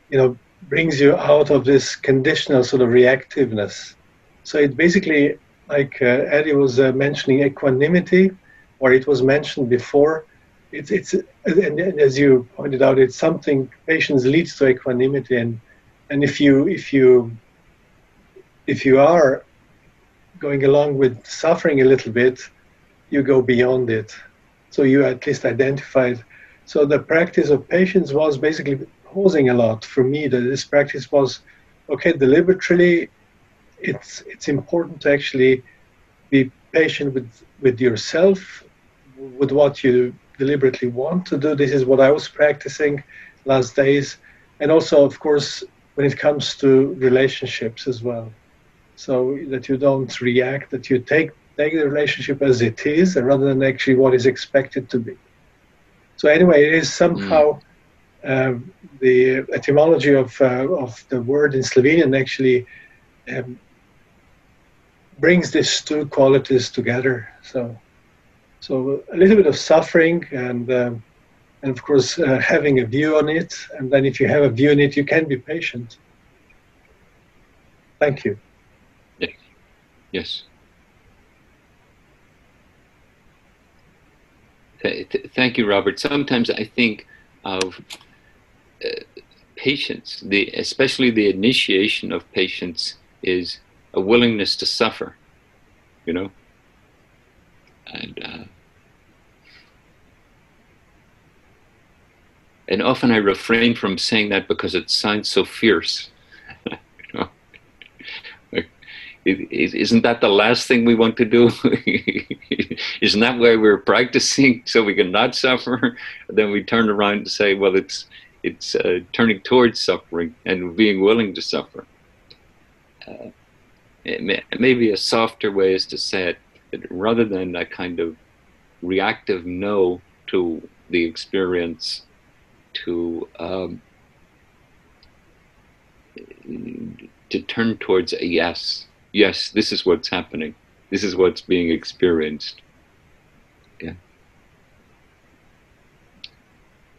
you know, brings you out of this conditional sort of reactiveness. So it basically, like uh, Eddie was uh, mentioning, equanimity, or it was mentioned before it's it's and, as you pointed out, it's something patience leads to equanimity, and and if you if you if you are going along with suffering a little bit, you go beyond it. So you at least identified. So the practice of patience was basically pausing a lot for me. That this practice was okay deliberately. It's it's important to actually be patient with with yourself, with what you deliberately want to do. This is what I was practicing last days. And also, of course, when it comes to relationships as well. So that you don't react, that you take, take the relationship as it is rather than actually what is expected to be. So, anyway, it is somehow. Mm. Uh, the etymology of, uh, of the word in Slovenian actually um, brings these two qualities together. So, so a little bit of suffering and um, and of course uh, having a view on it. And then if you have a view on it, you can be patient. Thank you. Yes. Yes. Thank you, Robert. Sometimes I think of uh, patience, the, especially the initiation of patience, is a willingness to suffer, you know? And, uh, and often I refrain from saying that because it sounds so fierce. Isn't that the last thing we want to do? Isn't that why we're practicing so we can not suffer? then we turn around and say, well, it's it's uh, turning towards suffering and being willing to suffer. Uh, may, maybe a softer way is to say it rather than a kind of reactive no to the experience, to um, to turn towards a yes. Yes, this is what's happening. This is what's being experienced. Yeah.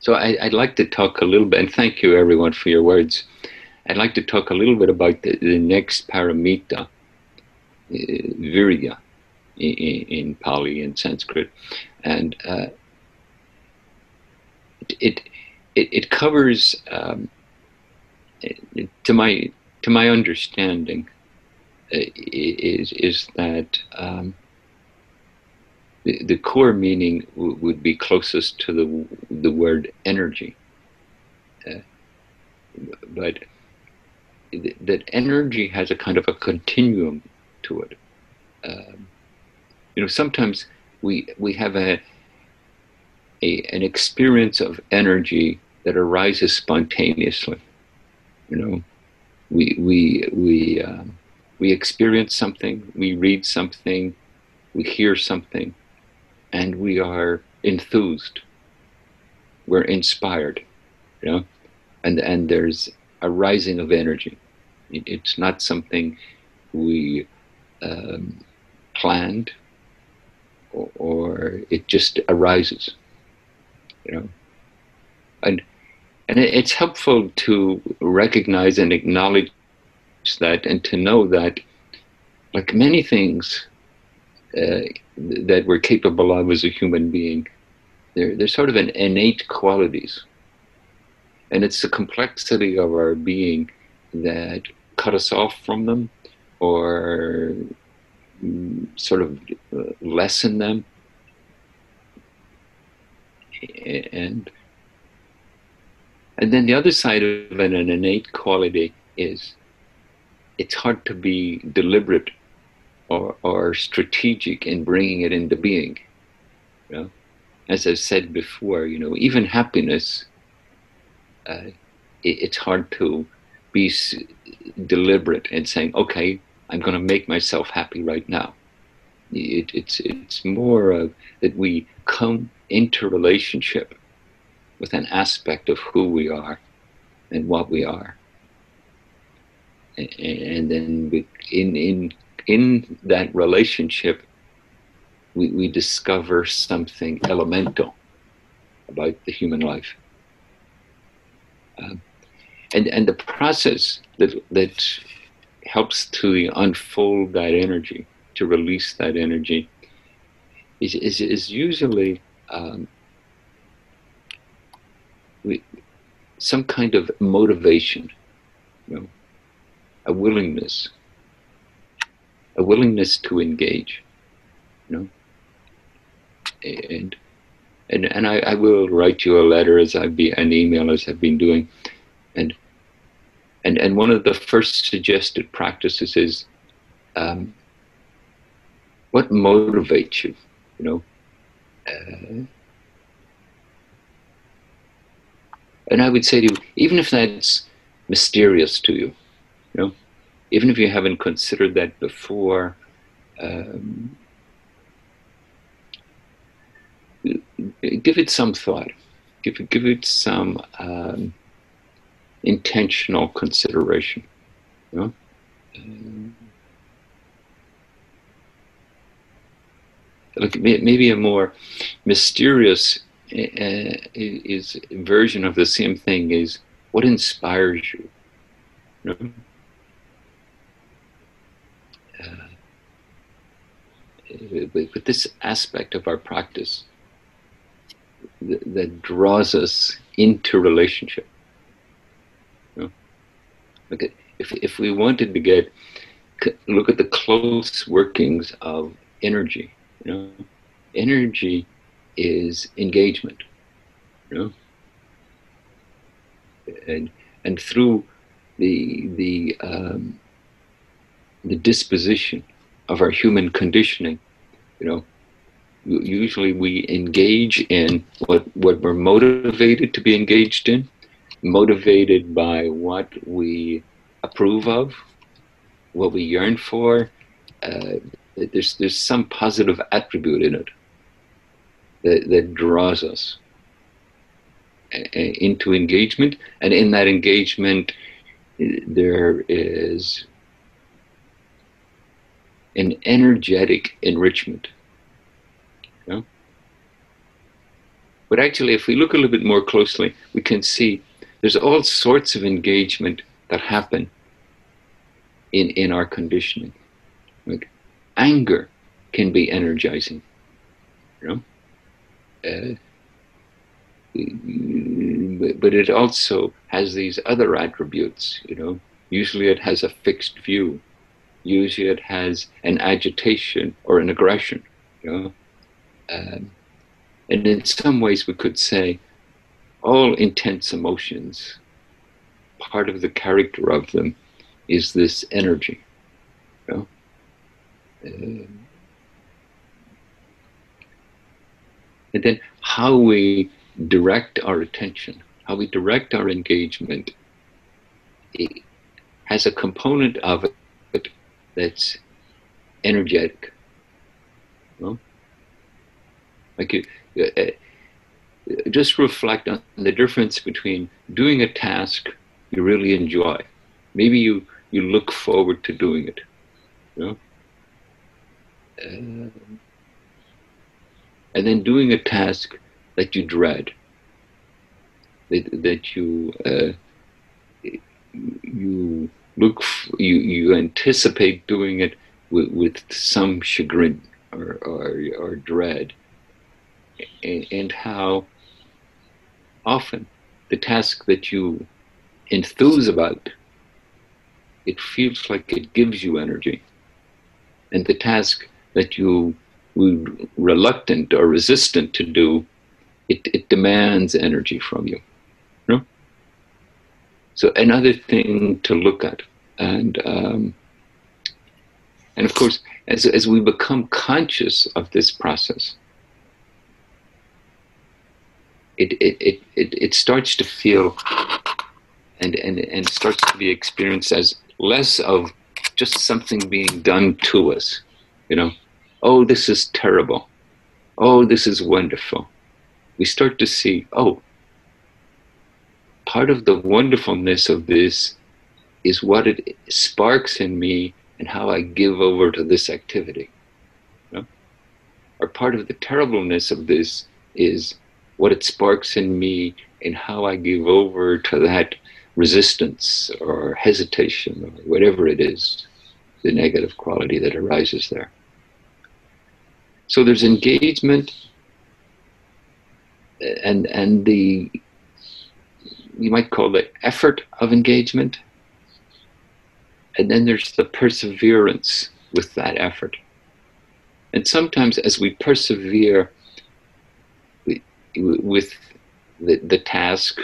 So I, would like to talk a little bit, and thank you everyone for your words. I'd like to talk a little bit about the, the next paramita, uh, virya, in, in, Pali and Sanskrit, and uh, it, it it covers, um, to my to my understanding, uh, is is that um, the, the core meaning w- would be closest to the the word energy. Uh, but th- that energy has a kind of a continuum to it. Um, you know, sometimes we we have a, a an experience of energy that arises spontaneously. You know, we we we um, we experience something, we read something, we hear something, and we are enthused. We're inspired, you know, and and there's a rising of energy. it's not something we um, planned, or, it just arises, you know, and and it's helpful to recognize and acknowledge that, and to know that, like many things uh, that we're capable of as a human being. They're, they're sort of an innate qualities. And it's the complexity of our being that cut us off from them or sort of uh, lessen them. And and then the other side of an, an innate quality is it's hard to be deliberate or, or strategic in bringing it into being. You know? As I've said before, you know, even happiness, uh, it, it's hard to be s- deliberate in saying, okay, I'm going to make myself happy right now. It, it's, it's more of that we come into relationship with an aspect of who we are and what we are. And then in, in in that relationship, we, we discover something elemental about the human life. Um, and, and the process that, that helps to unfold that energy, to release that energy, is, is, is usually um, we, some kind of motivation, you know, a willingness a willingness to engage, you know. And and and I, I will write you a letter as I be an email as I've been doing, and and and one of the first suggested practices is, um, what motivates you, you know. Uh, and I would say to you, even if that's mysterious to you, you know, even if you haven't considered that before, um, give it some thought. Give it, give it some um, intentional consideration. You like maybe a more mysterious uh, is version of the same thing is what inspires you. you know? uh, with this aspect of our practice that draws us into relationship. Know? Like if, if we wanted to get look at the close workings of energy, you know, energy is engagement, you know, and and through the the um, the disposition of our human conditioning, you know, usually we engage in what what we're motivated to be engaged in, motivated by what we approve of, what we yearn for. Uh, there's there's some positive attribute in it that, that draws us into engagement, and in that engagement, there is an energetic enrichment. You know? But actually, if we look a little bit more closely, we can see there's all sorts of engagement that happen in, in our conditioning. Like anger can be energizing. You know? Uh, but it also has these other attributes, you know. Usually it has a fixed view. Usually it has an agitation or an aggression, you know. Um, and in some ways we could say all intense emotions, part of the character of them is this energy, you know. Um, and then how we direct our attention, how we direct our engagement, has a component of it that's energetic. You know? Like uh, uh, just reflect on the difference between doing a task you really enjoy. Maybe you, you look forward to doing it. You know? Uh, and then doing a task that you dread, that, that you uh, you look f- you you anticipate doing it with, with some chagrin or, or, or dread, and, and how often the task that you enthuse about it feels like it gives you energy, and the task that you would reluctant or resistant to do, it, it demands energy from you. you know? So another thing to look at, and um, and of course, as as we become conscious of this process, it it it it, starts to feel and, and and starts to be experienced as less of just something being done to us, you know, oh, this is terrible. Oh, this is wonderful. We start to see, oh, part of the wonderfulness of this is what it sparks in me and how I give over to this activity. You know? Or part of the terribleness of this is what it sparks in me and how I give over to that resistance or hesitation or whatever it is, the negative quality that arises there. So there's engagement and and the you might call it effort of engagement. And then there's the perseverance with that effort. And sometimes as we persevere with the, the task,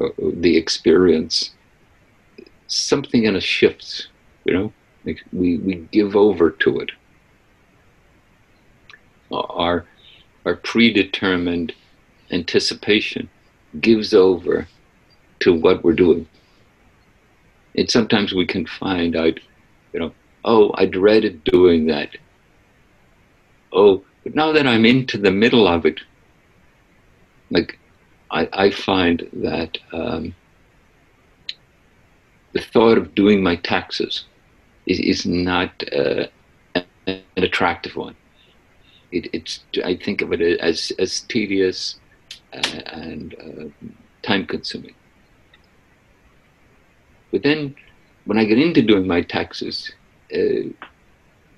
uh, the experience, something in us shifts, you know, like we, we give over to it our, our predetermined anticipation gives over to what we're doing. And sometimes we can find out, you know, oh, I dreaded doing that. Oh, but now that I'm into the middle of it, like I, I find that um, the thought of doing my taxes is, is not uh, an attractive one. It, it's I think of it as as tedious uh, and uh, time consuming. But then, when I get into doing my taxes, uh,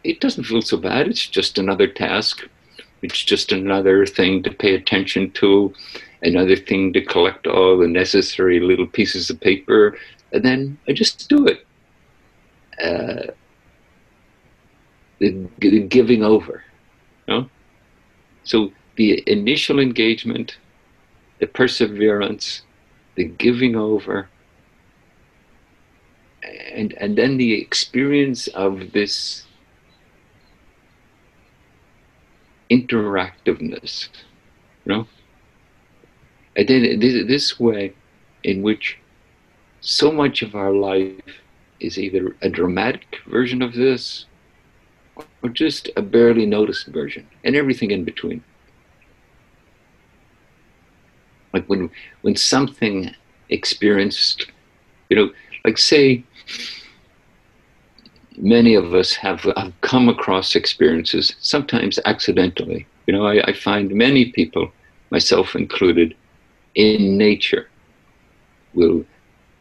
it doesn't feel so bad. It's just another task. It's just another thing to pay attention to, another thing to collect all the necessary little pieces of paper, and then I just do it. Uh, the, giving over. You know? So the initial engagement, the perseverance, the giving over, and and then the experience of this interactiveness, you know, and then this, way in which so much of our life is either a dramatic version of this or just a barely noticed version, and everything in between. Like when when something experienced, you know, like say, many of us have, have come across experiences, sometimes accidentally. You know, I, I find many people, myself included, in nature will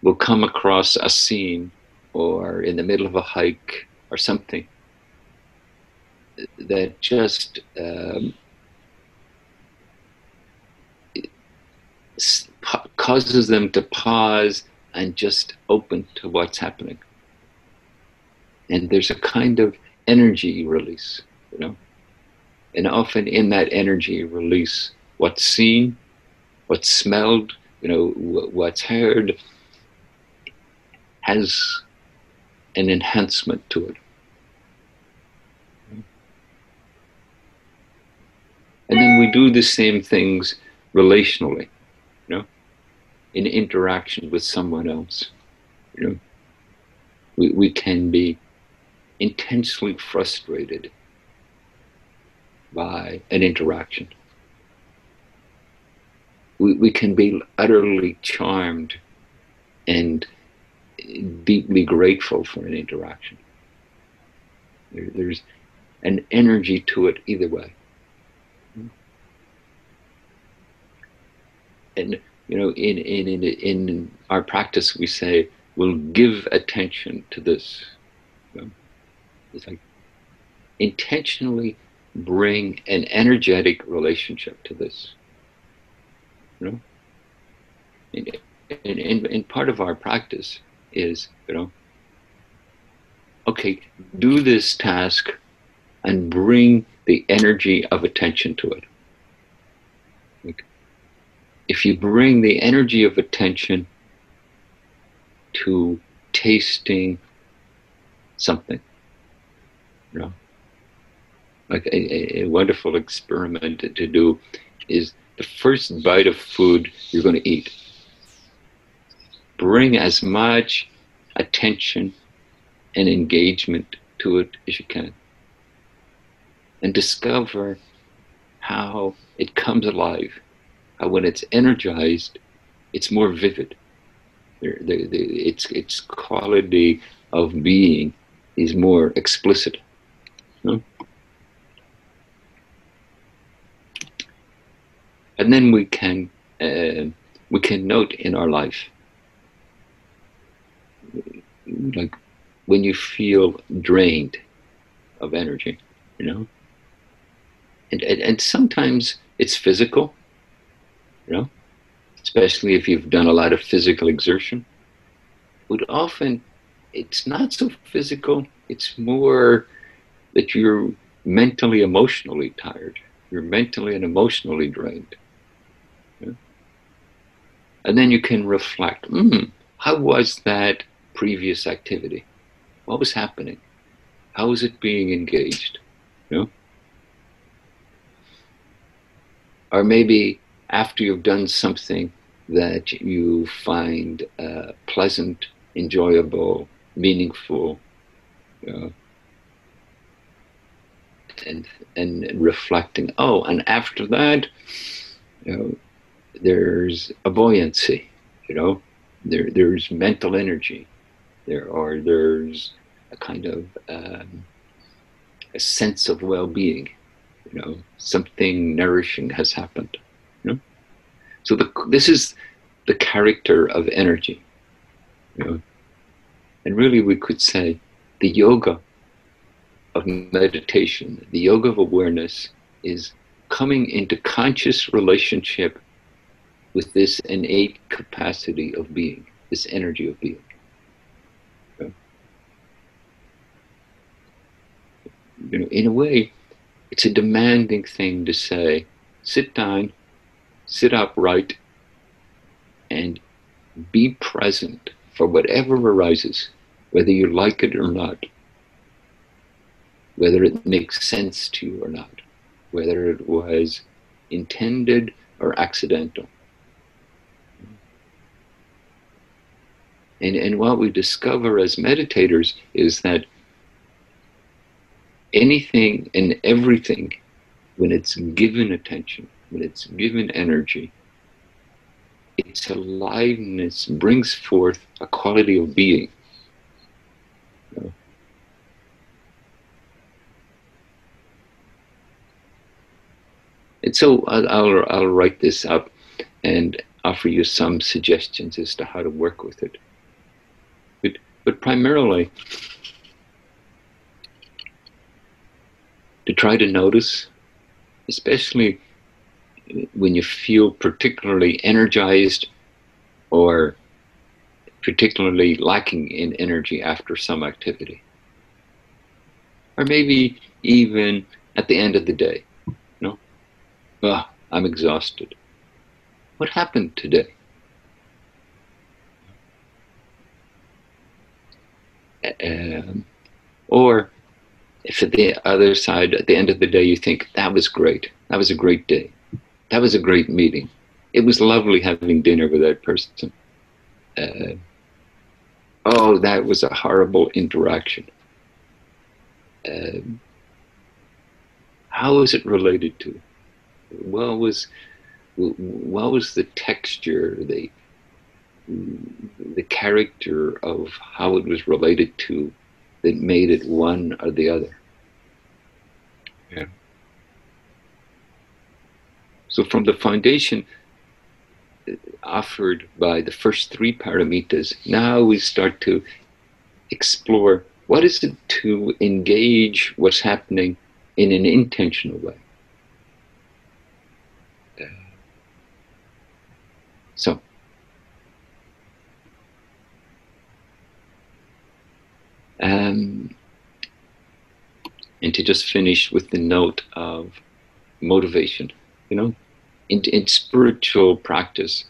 will come across a scene or in the middle of a hike or something that just um, causes them to pause and just open to what's happening. And there's a kind of energy release, you know. And often in that energy release, what's seen, what's smelled, you know, what's heard, has an enhancement to it. And then we do the same things relationally, you know, in interaction with someone else. You know, we, we can be intensely frustrated by an interaction. We, we can be utterly charmed and deeply grateful for an interaction. There, there's an energy to it either way. and you know, in in in in our practice, we say we'll give attention to this. You know? It's like intentionally bring an energetic relationship to this. You know, and, and, and, and part of our practice is, you know, okay, do this task and bring the energy of attention to it if you bring the energy of attention to tasting something, you know, like a, a, wonderful experiment to do is the first bite of food you're going to eat. Bring as much attention and engagement to it as you can. And discover how it comes alive uh, when it's energized, it's more vivid. The, the, the, its, its quality of being is more explicit. No? And then we can uh, we can note in our life, like when you feel drained of energy, you know, and, and, and sometimes it's physical, you know, especially if you've done a lot of physical exertion. But often it's not so physical, it's more that you're mentally, emotionally tired. You're mentally and emotionally drained. And then you can reflect hmm, how was that previous activity? What was happening? How was it being engaged? Know? Or maybe after you've done something that you find uh, pleasant, enjoyable, meaningful, and and reflecting. Oh, and after that, you know, there's a buoyancy. You know, there there's mental energy. There are, there's a kind of um, a sense of well-being. You know, something nourishing has happened. You know, so the, this is the character of energy. You know, and really we could say the yoga of meditation, the yoga of awareness, is coming into conscious relationship with this innate capacity of being, this energy of being. You know, in a way, it's a demanding thing to say, sit down, sit upright, and be present for whatever arises, whether you like it or not whether it makes sense to you or not, whether it was intended or accidental. And, and what we discover as meditators is that anything and everything, when it's given attention, when it's given energy, its aliveness brings forth a quality of being. And so I'll, I'll, I'll write this up and offer you some suggestions as to how to work with it. But, but primarily, to try to notice, especially when you feel particularly energized or particularly lacking in energy after some activity. Or maybe even at the end of the day. I'm exhausted. What happened today? Um, or if at the other side, at the end of the day, you think, that was great. That was a great day. That was a great meeting. It was lovely having dinner with that person. Uh, oh, that was a horrible interaction. Uh, how is it related to? What was what was the texture, the the character of how it was related to that made it one or the other. Yeah. So from the foundation uh, offered by the first three paramitas, now we start to explore what is it to engage what's happening in an intentional way. So, um, and to just finish with the note of motivation, you know, in, in spiritual practice,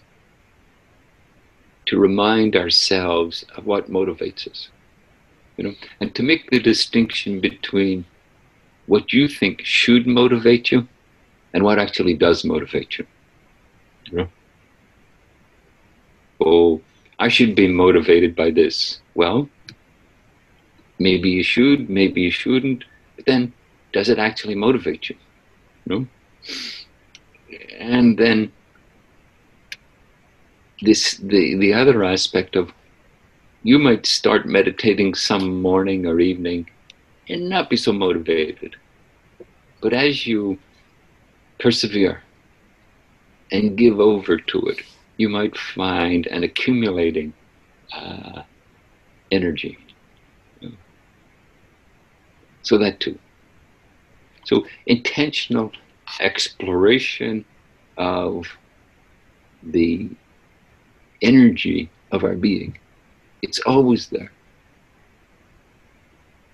to remind ourselves of what motivates us, you know, and to make the distinction between what you think should motivate you and what actually does motivate you. you know? Oh, I should be motivated by this. Well, maybe you should, maybe you shouldn't, but then does it actually motivate you? No? And then this the, the other aspect of you might start meditating some morning or evening and not be so motivated. But as you persevere and give over to it, you might find an accumulating uh, energy. So that too. So intentional exploration of the energy of our being. It's always there.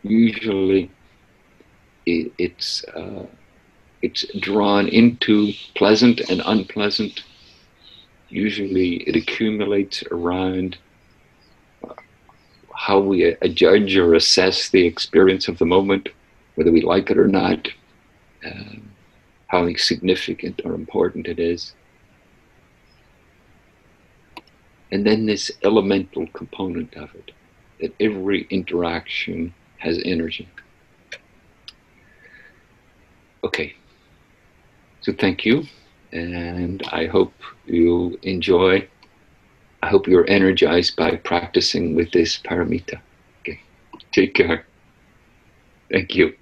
Usually, it, it's uh, it's drawn into pleasant and unpleasant usually it accumulates around how we judge or assess the experience of the moment, whether we like it or not, um, how significant or important it is. And then this elemental component of it, that every interaction has energy. Okay. So thank you. And I hope you enjoy. I hope you're energized by practicing with this paramita. Okay. Take care. Thank you.